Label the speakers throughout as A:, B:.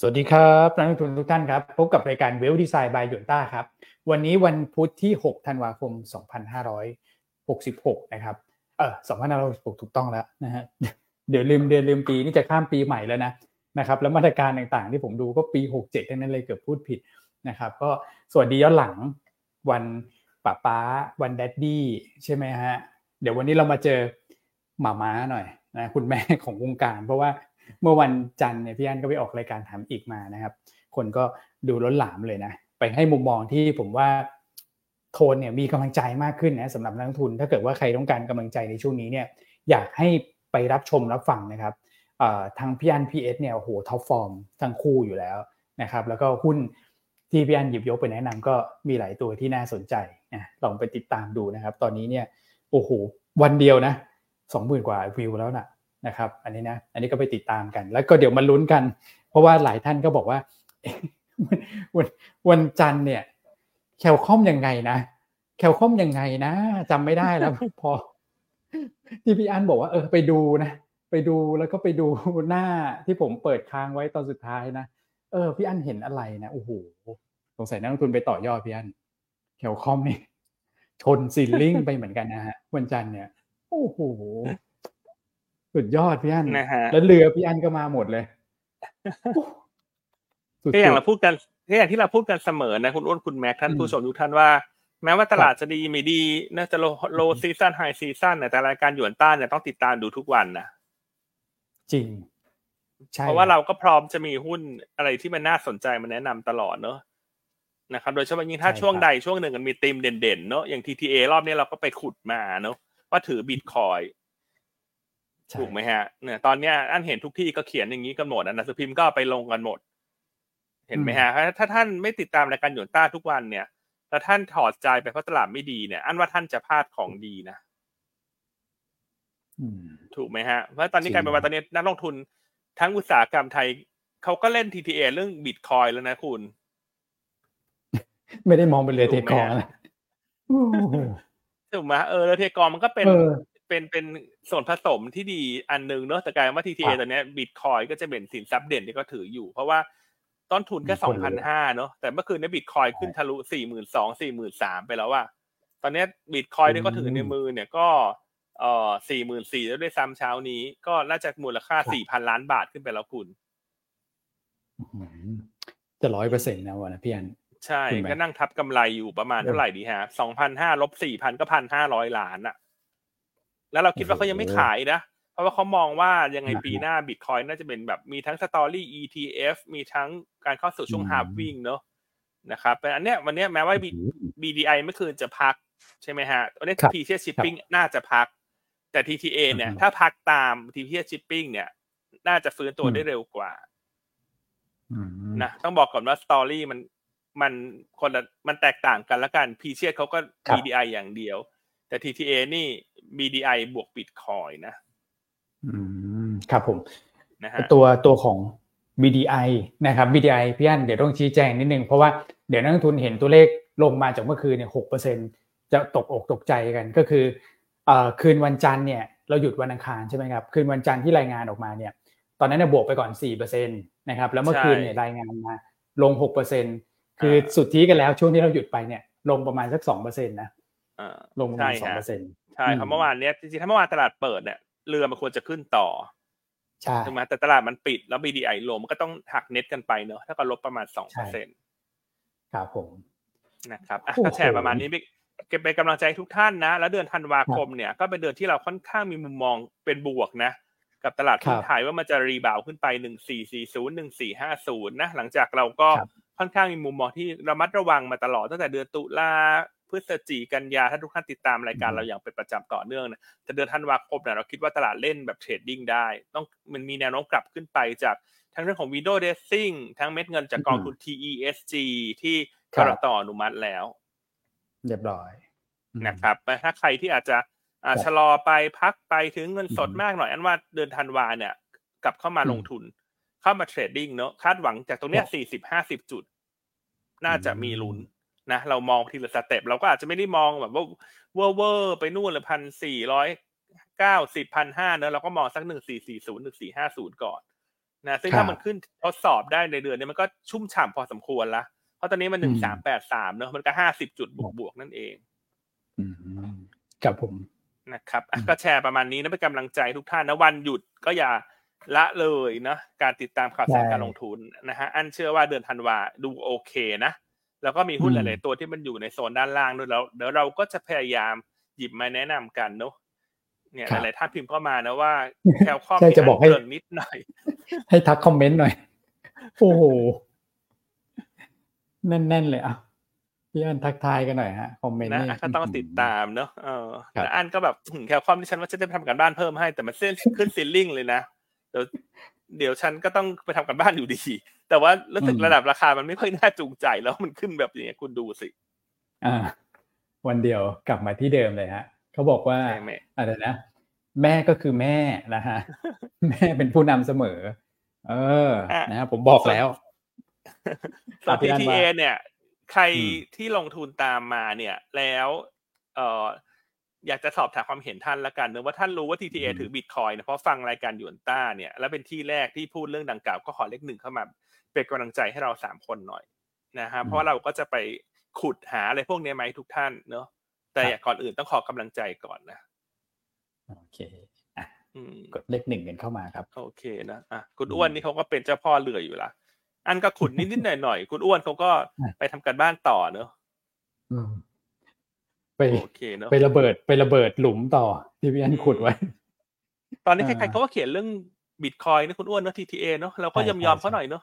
A: สวัสดีครับนักลงทุนทุกท่านครับ พบกับรายการ Wealth Designs by Yuanta ครับ วันนี้วันพุธที่ 6 ธันวาคม 2566 นะครับ เออ2566 ถูกต้องแล้วนะฮะ เดี๋ยวลืมเดือนลืมปีนี่จะข้ามปีใหม่แล้วนะ นะครับ แล้วมาตรการต่างๆ ที่ผมดูก็ปี 67 ทั้งนั้นเลยเกือบพูดผิดนะครับ ก็สวัสดีย้อนหลังวันป่าป๊า วัน daddy ใช่ไหมฮะ เดี๋ยววันนี้เรามาเจอหม่าม้าหน่อยนะคุณแม่ของวงการ เพราะว่า เมื่อวันจันทร์เนี่ยพี่อันก็ไปออกรายการถามอีกมานะครับ คนก็ดูล้นหลามเลยนะ ไปให้มุมมองที่ผมว่าโทนเนี่ยมีกำลังใจมากขึ้นนะสำหรับนักลงทุน ถ้าเกิดว่าใครต้องการกำลังใจในช่วงนี้เนี่ยอยากให้ไปรับชมรับฟังนะครับทางพี่อันพีเอสเนี่ยโอ้โห top form ทั้งคู่อยู่แล้วนะครับ แล้วก็หุ้นที่พี่อันหยิบยกไปแนะนำก็มีหลายตัวที่น่าสนใจนะลองไปติดตามดูนะครับ ตอนนี้เนี่ยโอ้โหวันเดียวนะสองหมื่นกว่าวิวแล้วน่ะ นะครับอันนี้นะอันนี้ก็ไปติดตามกัน แล้วก็เดี๋ยวมาลุ้นกัน เพราะว่าหลายท่านก็บอกว่าวันวันจันทร์เนี่ยแคลคอมยังไงนะแคลคอมยังไงนะจำไม่ได้แล้วพอที่พี่อันบอกว่า เออ ไปดูนะไปดูแล้วก็ไปดูหน้าที่ผมเปิดค้างไว้ตอนสุดท้ายนะเออพี่อันเห็นอะไรนะโอ้โหสงสัยนักลงทุนไปต่อยอดพี่อันCalcomp นี่ชน ceiling ไปเหมือนกันนะฮะวันจันทร์เนี่ยโอ้โห สุดยอดพี่อัน
B: นะฮะ
A: แล้วเรือพี่อันก็มาหมดเลย
B: ก็อย่างเราพูดกันก็อย่างที่เราพูดกันเสมอนะคุณอ้วนคุณแม็กท่านผู้ชมทุกท่านว่า แม้ว่าตลาดจะดีไม่ดีน่าจะ low low season high season แต่รายการหยวนต้าเนี่ยต้องติดตามดูทุกวันนะ
A: จริง
B: เพราะว่าเราก็พร้อมจะมีหุ้นอะไรที่มันน่าสนใจมาแนะนำตลอดเนอะนะครับ โดยเฉพาะยิ่งถ้าช่วงใดช่วงหนึ่งมันมีธีมเด่นๆเนอะอย่าง TTA รอบนี้เราก็ไปขุดมาเนอะว่าถือบิตคอย ถูกไหมฮะเนี่ยตอนเนี้ยอันเห็นทุกที่ก็เขียนอย่างนี้กันหมดนะนักสือพิมพ์ก็ไปลงกันหมด เห็นไหมฮะ ถ้าท่านไม่ติดตามรายการหยวนต้าทุกวันเนี่ยแล้วท่านถอดใจไปเพราะตลาดไม่ดีเนี่ย อันว่าท่านจะพลาดของดีนะถูกไหมฮะเพราะตอนนี้กลายเป็นว่าตอนนี้นักลงทุนทั้งอุตสาหกรรมไทยเขาก็เล่น TTA เรื่องบิตคอยแล้วนะคุณ
A: ไม่ได้มองเป็นเรือเทกองนะ
B: ถูกไหมเออเรือเทกองมันก็เป็น เป็นเป็นส่วนผสมที่ดีอันหนึ่งเนอะแต่กลายว่า TTA ตอนนี้บิตคอยก็จะเป็นสินทรัพย์เด่นที่ก็ถืออยู่ เพราะว่าต้นทุนแค่สองพันห้าเนอะแต่เมื่อคืนนี้บิตคอยขึ้นทะลุสี่หมื่นสองสี่หมื่นสามไปแล้วว่า ตอนนี้บิตคอยน์ที่ก็ถือในมือเนี่ยก็เอ่อสี่หมื่นสี่แล้วด้วยซ้ำเช้านี้ ก็น่าจะมูลค่าสี่พันล้านบาทขึ้นไปแล้วคุณ
A: จะร้อยเปอร์เซ็นต์นะวันนะพี่อัน
B: ใช่ ก็นั่งทับกำไรอยู่ประมาณเท่าไหร่ดีฮะสองพันห้าลบสี่พันก็พันห้าร้อยล้านอะ แล้วเราคิดว่าเขายังไม่ขายนะ เพราะว่าเขามองว่ายังไงปีหน้าบิตคอยน์น่าจะเป็นแบบมีทั้งสตอรี่ ETF มีทั้งการเข้าสู่ช่วง halving เนาะนะครับเป็นอันเนี้ยวันเนี้ยแม้ว่า BDI เมื่อคืนจะพักใช่ไหมฮะวันนี้พีเชียชิปปิ้งน่าจะพัก แต่ TTA เนี่ย ถ้าพักตาม t เชียชิปปิ้งเนี่ย น่าจะฟื้นตัวได้เร็วกว่านะต้องบอกก่อนว่าสตอรี่มันมันคนละมันแตกต่างกันละกันพีเชียเขาก็ BDI อย่างเดียว แต่ TTA นี่ BDI บวกบิตคอยนะ
A: อืม ครับผมนะฮะตัวตัวของ BDI นะครับ BDI พี่อันเดี๋ยวต้องชี้แจงนิดนึง เพราะว่าเดี๋ยวนักลงทุนเห็นตัวเลขลงมาจากเมื่อคืนเนี่ยหกเปอร์เซ็นจะตกอกตกใจกันก็คือเอ่อคืนวันจันทร์เนี่ยเราหยุดวันอังคารใช่ไหมครับ คืนวันจันทร์ที่รายงานออกมาเนี่ย ตอนนั้นเนี่ยบวกไปก่อนสี่เปอร์เซ็นตนะครับ แล้วเมื่อคืนเนี่ยรายงานมาลงหกเปอร์เซ็นคือสุดที่กันแล้วช่วงที่เราหยุดไปเนี่ยลงประมาณสักสองเปอร์เซ็นต์นะ ลงมาสองเปอร์เซ็นต์
B: ใช่ครับเมื่อวานเนี้ยจริงๆถ้าเมื่อวานตลาดเปิดเนี่ยเรือมันควรจะขึ้นต่อ
A: ใช่
B: ถูกไหมแต่ตลาดมันปิดแล้ว BDI ลงมันก็ต้องหักเน็ตกันไปเนอะถ้าก็ลบประมาณสองเปอร์เซ็นต์
A: ครับผม
B: นะครับก็แชร์ประมาณนี้เก็บไปกำลังใจทุกท่านนะ แล้วเดือนธันวาคมเนี่ยก็เป็นเดือนที่เราค่อนข้างมีมุมมองเป็นบวกนะ กับตลาดทุนไทยว่ามันจะรีบาวขึ้นไปหนึ่งสี่สี่ศูนย์หนึ่งสี่ห้าศูนย์นะหลังจากเราก็ค่อนข้างมีมุมมองที่ระมัดระวังมาตลอดตั้งแต่เดือนตุลา พฤศจิกันยาถ้าทุกท่านติดตามรายการเราอย่างเป็นประจำต่อเนื่องนะแต่เดือนธันวาคมเนี่ยเราคิดว่าตลาดเล่นแบบเทรดดิ้งได้ ต้องมันมีแนวโน้มกลับขึ้นไปจากทั้งเรื่องของ window dressing ทั้งเม็ดเงินจากกองทุน TESG ที่กรตออนุมัติแล้ว
A: เรียบร้อย
B: นะครับถ้าใครที่อาจจะชะลอไปพักไปถึงเงินสดมากหน่อย อันว่าเดือนธันวาเนี่ย กลับเข้ามาลงทุน เข้ามาเทรดดิ้งเนาะคาดหวังจากตรงเนี้ยสี่สิบห้าสิบจุด น่าจะมีลุ้น นะเรามองทีละสเต็ปเราก็อาจจะไม่ได้มองแบบว่าเวอร์เวอร์ไปนู่นเลยพันสี่ร้อยเก้าสิบพันห้าเนอะเราก็มองสักหนึ่งสี่สี่ศูนย์หนึ่งสี่ห้าศูนย์ก่อนนะซึ่ง
A: ครับ
B: ถ้ามันขึ้นทดสอบได้ในเดือนนี้มันก็ชุ่มฉ่ำพอสมควรละเพราะตอนนี้มันหนึ่งสามแปดสามเนอะมันก็ห้าสิบจุดบวกบวกๆนั่นเอง
A: อืมครับผม
B: นะครับอะก็แชร์ประมาณนี้นะเป็นกำลังใจทุกท่านนะวันหยุดก็อย่าละเลยนะการติดตามข่าวสาร
A: ใช่
B: การลงทุนนะฮะอันเชื่อว่าเดือนธันวาดูโอเคนะ แล้วก็มีหุ้น
A: อื
B: ห
A: ม
B: ลาย ๆ ตัวที่มันอยู่ในโซนด้านล่างด้วยแล้วเดี๋ยวเราก็จะพยายามหยิบมาแนะนำกันเนาะเนี่ยหลายๆท่านพิมพ์เข้ามานะว่าแคลคอม
A: ใช่
B: มี
A: จะบอกให้
B: นเกริ่นนิดหน่อย
A: ให้ทักคอมเมนต์หน่อย โอ้โหแน่น ๆ เลยอะพี่อันทักทายกันหน่อยฮะคอมเมนต์
B: นะ
A: นี่
B: อะก็ต้องติดตามเนอะเออ
A: ครับ
B: แต่อันก็แบบถึงแคลคอมที่ฉันว่าจะได้ไปทำกันบ้านเพิ่มให้แต่มันเส้นขึ้นซีลลิ่งเลยนะเดี๋ยว เดี๋ยวฉันก็ต้องไปทำกันบ้านอยู่ดี แต่ว่ารู้สึกระดับราคามันไม่ค่อยน่าจูงใจแล้วมันขึ้นแบบนี้คุณดูสิ
A: อ่า วันเดียวกลับมาที่เดิมเลยฮะเขาบอกว่า
B: ใช่ไหม
A: อะไรนะแม่ก็คือแม่นะฮะแม่เป็นผู้นำเสมอ เออนะฮะผมบอกแล้ว
B: ส่วน
A: อะพี่อั้น
B: PTA
A: ว่า
B: เนี่ย ใคร
A: อืม
B: ที่ลงทุนตามมาเนี่ย แล้ว เอ่อ อยากจะสอบถามความเห็นท่านละกันเนอะว่าท่านรู้ว่า TTA ถือบิตคอยน์นะเพราะฟังรายการหยวนต้าเนี่ยแล้วเป็นที่แรกที่พูดเรื่องดังกล่าวก็ขอเลขหนึ่งเข้ามาเป็นกำลังใจให้เราสามคนหน่อยนะฮะเพราะว่าเราก็จะไปขุดหาอะไรพวกนี้ไหมาให้ทุกท่านเนอะแต่อยากก่อนอื่นต้องขอกำลังใจก่อนนะ
A: โอเคอะ
B: อืม
A: กดเลขหนึ่งกันเข้ามาครับ
B: โอเคนะอะคุณอ้วนนี่เขาก็เป็นเจ้าพ่อเรืออยู่ละอันก็ขุดนิดๆหน่อยๆคุณอ้วนเขาก็
A: อะ
B: ไปทำการบ้านต่อเนอะ
A: อืม ไป
B: โอเคเนอะ
A: ไประเบิดไประเบิดหลุมต่อที่พี่อันขุดไว้
B: ตอนนี้ใคร
A: อ่า
B: ๆเขาก็เขียนเรื่องบิตคอยนะคุณอ้วนเนอะ TTA เนอะเราก็
A: ใช่
B: ยอมยอม
A: ใช่
B: เขาหน่อยเนอะ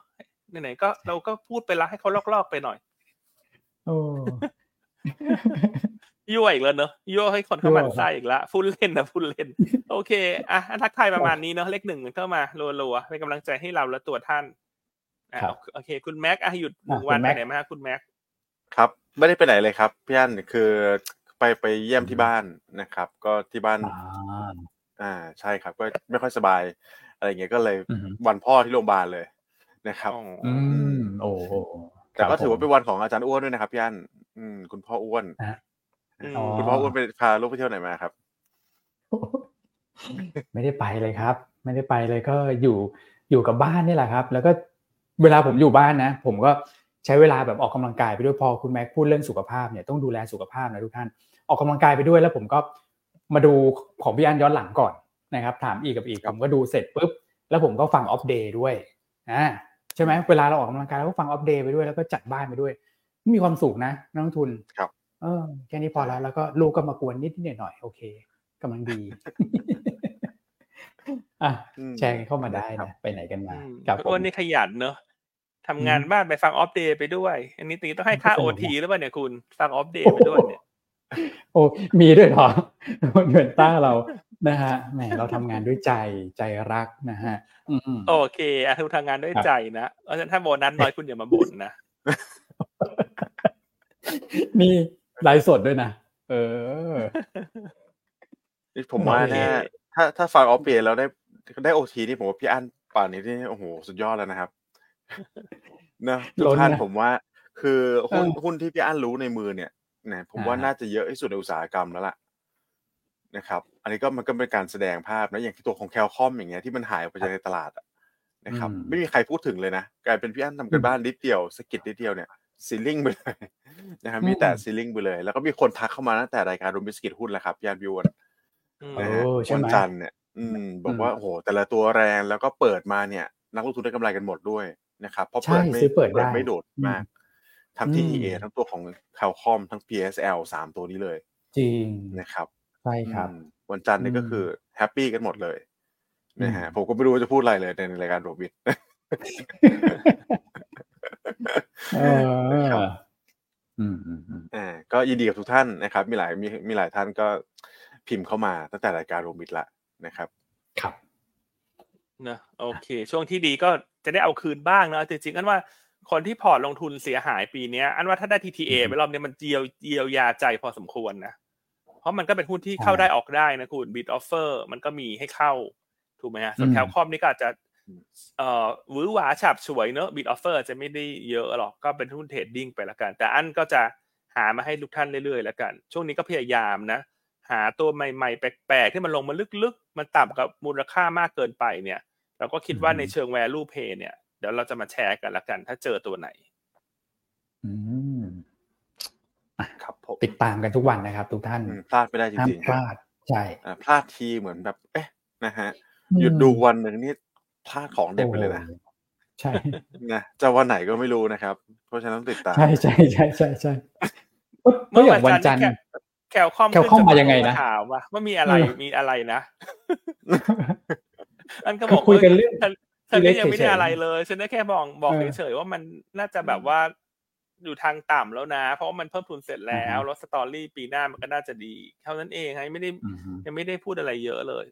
B: ไหนๆก็เราก็พูดไปละให้เขาลอกๆไปหน่อย
A: โอ้
B: ยั่วอีกแล้วเนอะยั่วให้คนเข้า
A: ยั่ว
B: มันไส้อีกละพูดเล่นนะพูดเล่น โอเคอะอันทักทายประมาณนี้เนอะเลขหนึ่งเข้ามารัวๆเป็นกำลังใจให้เราและตัวท่านอะ
A: ครับ
B: โอเค คุณแม็กอะหยุดหนึ่ง
A: อะ
B: วัน
A: คุณ
B: ไป
A: แม็ก
B: ไหนมาฮะคุณแม็ก
C: ครับ ไม่ได้ไปไหนเลยครับพี่อันคือ ไปไปเยี่ยมที่บ้านนะครับ ก็ที่บ้าน
A: อ่า
C: อ่าใช่ครับ ก็ไม่ค่อยสบาย อะไรอย่างเงี้ยก็เลย
A: อือฮึ
C: วันพ่อที่โรงพยาบาลเลยนะครับ
B: อ๋อ
A: อืมโอ้โห
C: แต่ก็
A: ครับ
C: ถือว่า
A: ผม
C: เป็นวันของอาจารย์อ้วนด้วยนะครับพี่อันอืม คุณพ่ออ้วน
A: อะ
B: อืม
A: อ๋อ
C: คุณพ่ออ้วนไปพาลูกไปเที่ยวไหนมาครับ
A: ไม่ได้ไปเลยครับ ไม่ได้ไปเลยก็อยู่อยู่กับบ้านนี่แหละครับ แล้วก็เวลาผมอยู่บ้านนะ ผมก็ใช้เวลาแบบออกกำลังกายไปด้วยพอคุณแม็กพูดเรื่องสุขภาพเนี่ยต้องดูแลสุขภาพนะทุกท่าน ออกกำลังกายไปด้วยแล้วผมก็มาดูของพี่อันย้อนหลังก่อนนะครับ ถามอีกกับอีกผมก็ดูเสร็จปุ๊บแล้วผมก็ฟังอัปเดตด้วยอ่าใช่ไหมเวลาเราออกกำลังกายเราก็ฟังอัปเดตไปด้วยแล้วก็จัดบ้านไปด้วย มีความสุขนะนักลงทุน
C: ครับ
A: เออแค่นี้พอแล้วแล้วก็ลูกก็มากวนนิดนิดหน่อยๆโอเคกำลังดีอะ
C: อืม
A: แชร์กันเข้ามาได้
C: ครับ
A: นะไปไหนกันมา
B: อืม
A: ครับ
B: คุณ
A: ผ
B: อ้ว
A: ม
B: นนี่ขยันเนอะทำงาน
A: อืม
B: บ้านไปฟังออฟเดย์ไปด้วย อันนี้ตีต้องให้ค่า
A: ก็
B: โอ
A: สนุกนะ
B: ทีหรือเปล่าเนี่ยคุณ ฟังออฟเดย์ไปด้วยเนี่ย
A: โอ้มีด้วยเหรอเหมือนต้าเรานะฮะแหมเราทำงานด้วยใจใจรักนะฮะอืม
B: โอเคอะทุกทำงานด้วย
A: ครับ
B: ใจนะเพราะฉะนั้นถ้าโบนัสน้อยคุณอย่ามาบ่นนะ
A: นี่ไลฟ์สดด้วยนะเออ
C: นี่ผมว่า
B: โอเค
C: ถ้าถ้าถ้าฟังออฟเปียแล้วได้ได้โอทีนี่ผมว่าพี่อันป่านนี้นี่โอ้โหสุดยอดแล้วนะครับเนอะทุ
A: ล้
C: ก
A: น
C: ท่าน
A: นะ
C: ผมว่า คือหุ้น
A: เออ
C: หุ้นที่พี่อันรู้ในมือเนี่ย นะผมว่า
A: อ่า
C: น่าจะเยอะที่สุดในอุตสาหกรรมแล้วล่ะนะครับ อันนี้ก็มันก็เป็นการแสดงภาพนะอย่างที่ตัวของแคลคอมอย่างเงี้ยที่มันหายออกไปจากในตลาดอะนะครับ
A: อืม
C: ไม่มีใครพูดถึงเลยนะกลายเป็นพี่อันทำกันบ้านนิดเดียวสะกิดนิดเดียวเนี่ยceiling ไปเลยนะครับมีแต่ ceiling ไปเลย แล้วก็มีคนทักเข้ามาตั้งแต่รายการโรบินสะกิดหุ้นแล้วครับพี่อันพี่อ้วน
B: อืม
A: โอ้
C: นะฮะ
A: ใช่ไหม
C: วันจันทร์เนี่ย อืม บอกว่า
A: อืม
C: โอ้โหแต่ละตัวแรงแล้วก็เปิดมาเนี่ย นักลงทุนได้กำไรกันหมดด้วยนะครับเพราะ
A: ใช่
C: เปิดไม่
A: ซื้อเปิดได้
C: ไม่โดดมาก ทั้ง
A: อืม
C: TTA ทั้งตัวของ Calcomp ทั้ง PSL สามตัวนี้เลย
A: จริง
C: นะครับ
A: ใช่ครับ
C: อืมวันจันทร์เนี่ย
A: อืม
C: ก็คือ happy กันหมดเลยนะฮะ
A: อืม
C: ผมก็ไม่รู้ว่าจะพูดอะไรเลยในรายการโรบิน
A: เออ
C: ครับ
A: อืมอืมอืม
C: อ่าก็ยินดีกับทุกท่านนะครับ มีหลายมีมีหลายท่านก็พิมพ์เข้ามาตั้งแต่รายการโรบินละนะครับ
A: ครับ
B: นะโอเค ช่วงที่ดีก็จะได้เอาคืนบ้างนะจริงๆอันว่า คนที่พอร์ตลงทุนเสียหายปีเนี้ย อันว่าถ้าได้ TTA
A: อืม
B: ไปรอบเนี้ยมันเจียวเยียวยาใจพอสมควรนะ เพราะมันก็เป็นหุ้นที่
A: ใช่
B: เข้าได้ออกได้นะคุณ bid offer มันก็มีให้เข้า ถูกไหมฮะส่วน
A: อืม
B: Calcomp นี่ก็อาจจะเอ่อหวือหวาฉับฉวยเนอะ bid offer จะไม่ได้เยอะหรอกก็เป็นหุ้น trading ไปละกัน แต่อันก็จะหามาให้ทุกท่านเรื่อยๆแล้วกัน ช่วงนี้ก็พยายามนะ หาตัวใหม่ๆ แปลกๆ ที่มันลงมาลึกๆ มันต่ำกับมูลค่ามากเกินไปเนี่ย เราก็คิดว่า
A: อืม
B: ในเชิง value play เนี่ยเดี๋ยวเราจะมาแชร์กันละกัน ถ้าเจอตัวไหน
A: อืม
C: ครับผม
A: ติดตามกันทุกวันนะครับ ทุกท่าน
C: อืมพลาดไม่ได้จ
A: ห้าม
C: ริงๆ
A: พลาดใช่
C: อ่าพลาดทีเหมือนแบบ เอ๊ะนะฮะหยุดดูวันหนึ่งนี่พลาดของเด็ดไปเลยนะ
A: โอ้ใช่
C: นะจะวันไหนก็ไม่รู้นะครับ เพราะฉะนั้นติดตาม
A: ใช่ใช่ใช่ใช่ใช่ก็ก็อย่างวันจันทร์
B: Calcomp Calcomp มา
A: ยังไงนะ
B: ถามว่าว่ามีอะไร
A: เออ
B: มีอะไรนะอันก็
A: ก็
B: บอก
A: คุยกันเรื่อง
B: ฉันฉันก็ยังไม่
A: เฉ
B: ได้
A: ยๆ
B: อะไรเลย ฉันได้แค่บอกบอก
A: เออ
B: เฉยๆว่ามันน่าจะแบบว่าอยู่ทางต่ำแล้วนะ เพราะว่ามันเพิ่มทุนเสร็จแล้ว
A: อือฮึ
B: แล้ว story ปีหน้ามันก็น่าจะดีเท่านั้นเองไงไม่ได้
A: อืมฮึ
B: ยังไม่ได้พูดอะไรเยอะเลย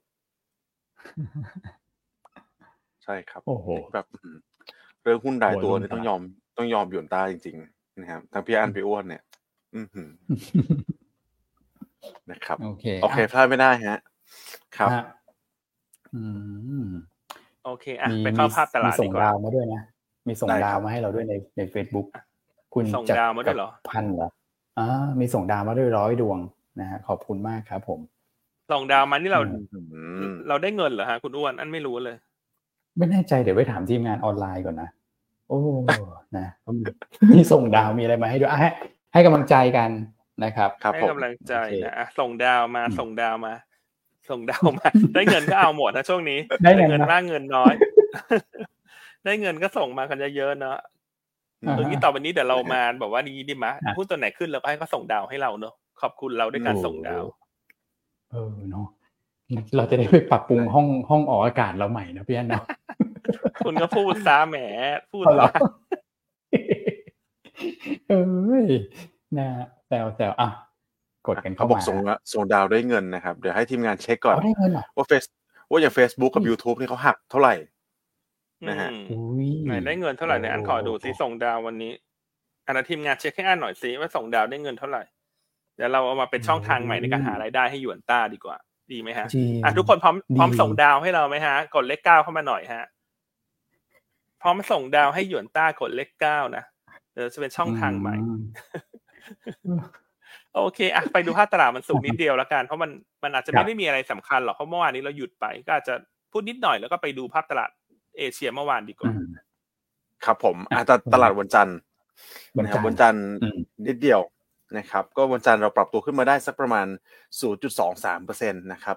C: ใช่ครับ
A: โอ้โห
C: แบบอืมเรื่องหุ้นรายตัว
A: โอ้ย
C: นี่
A: ลง
C: ต้อง
A: ตาย
C: ยอมต้องยอมหยวนตาจริง ๆ นะครับทั้งพี่อันพี่อ้วนเนี่ย อือหือนะครับ
A: โอเค
C: โอเคพลาดไม่ได้ฮะ ครับ
A: ฮะอืม
B: โอเคอะ
A: มี
B: ไปเข้าภาพตลาด
A: มีส่
B: ดี
A: ง
B: กว่า
A: ดาวมาด้วยนะมีส่ง
C: ได้ครับ
A: ดาวมาให้เราด้วยในในเฟซบุ๊กคุณ
B: ส่ง
A: จักร
B: ดาวมาด้วยเหรอ
A: พันธ์เหรออ่ามีส่งดาวมาด้วยร้อยดวงนะฮะขอบคุณมากครับ ผม
B: ส่งดาวมานี่เรา
A: อืม
C: อืม
B: เราได้เงินเหรอฮะคุณอ้วนอันไม่รู้เลย
A: ไม่แน่ใจเดี๋ยวไปถามทีมงานออนไลน์ก่อนนะโอ้นะก็มีมีส่งดาวมีอะไรมาให้ด้วยอะให้ให้กำลังใจกันนะครับ
C: ครับ
B: ให้
C: ผม
B: กำลังใจ
A: โอเค
B: นะอะส่งดาวมา
A: อืม
B: ส่งดาวมา ส่งดาวมา ได้เงินก็เอาหมดนะช่วงนี้
A: ได้เงินนะ
B: มากเงินน้อย ได้เงินก็ส่งมากันเยอะๆเนาะ
A: อ่าฮะ
B: เอองี้ต่อไปนี้เดี๋ยวเรามาบอกว่านี้ดีมะ
A: อะ
B: หุ้นตัวไหนขึ้นเราก็ให้เขาส่งดาวให้เราเนอะขอบคุณเราด้วยการส่งดาว
A: เออเนาะเราจะได้ไปปรับปรุงห้องห้องออกอากาศเราใหม่นะพี่อันเนาะ
B: คุณก็พูดซาแหมพูด
A: เอาเหรอ
B: มา
A: เอ้ยนะแซวแซวอะ กดกัน
C: เขา
A: เข้า
C: บอก
A: มา
C: ส่งละส่งดาวได้เงินนะครับ เดี๋ยวให้ทีมงานเช็คก่อน
A: เอาได้เงินเหรอ
C: ว่าเฟซว่าอย่าง Facebook กับ
A: อืม
C: YouTube นี่เขาหักเท่าไหร่นะฮะ
B: อืม
A: อุ้ย
B: ไหนได้เงินเท่าไหร่เนี่ยอันขอดูซิส่งดาววันนี้อันนนทีมงานเช็คให้อันหน่อยซิว่าส่งดาวได้เงินเท่าไหร่เดี๋ยวเราเอามาเป็นช่องทางใหม่ในการหารายได้ให้หยวนต้าดีกว่า ดีไหมฮะ
A: จริง
B: อะทุกคนพร้อม
A: ดี
B: พร้อมส่งดาวให้เราไหมฮะ กดเลขเก้าเข้ามาหน่อยฮะ พร้อมส่งดาวให้หยวนต้ากดเลขเก้านะเดี๋ยวจะเป็นช่องทางใหม่
A: อืม
B: โอเคอะไปดูภาพตลาดมันสูงนิดเดียวแล้วกันเพราะมันมันอาจจะ
A: ครั
B: ไม่
A: บ
B: ได้มีอะไรสำคัญหรอกเพราะเมื่อวานนี้เราหยุดไป ก็อาจจะพูดนิดหน่อยแล้วก็ไปดูภาพตลาดเอเชียเมื่อวานดีกว่า
A: อืม
C: ครับผมอะแต่ตลาดวันจันทร์
A: วัน
C: นะครับ
A: จันทร์
C: วันจันทร์
A: อืม
C: นิดเดียวนะครับ ก็วันจันทร์เราปรับตัวขึ้นมาได้สักประมาณ 0.23%นะครับ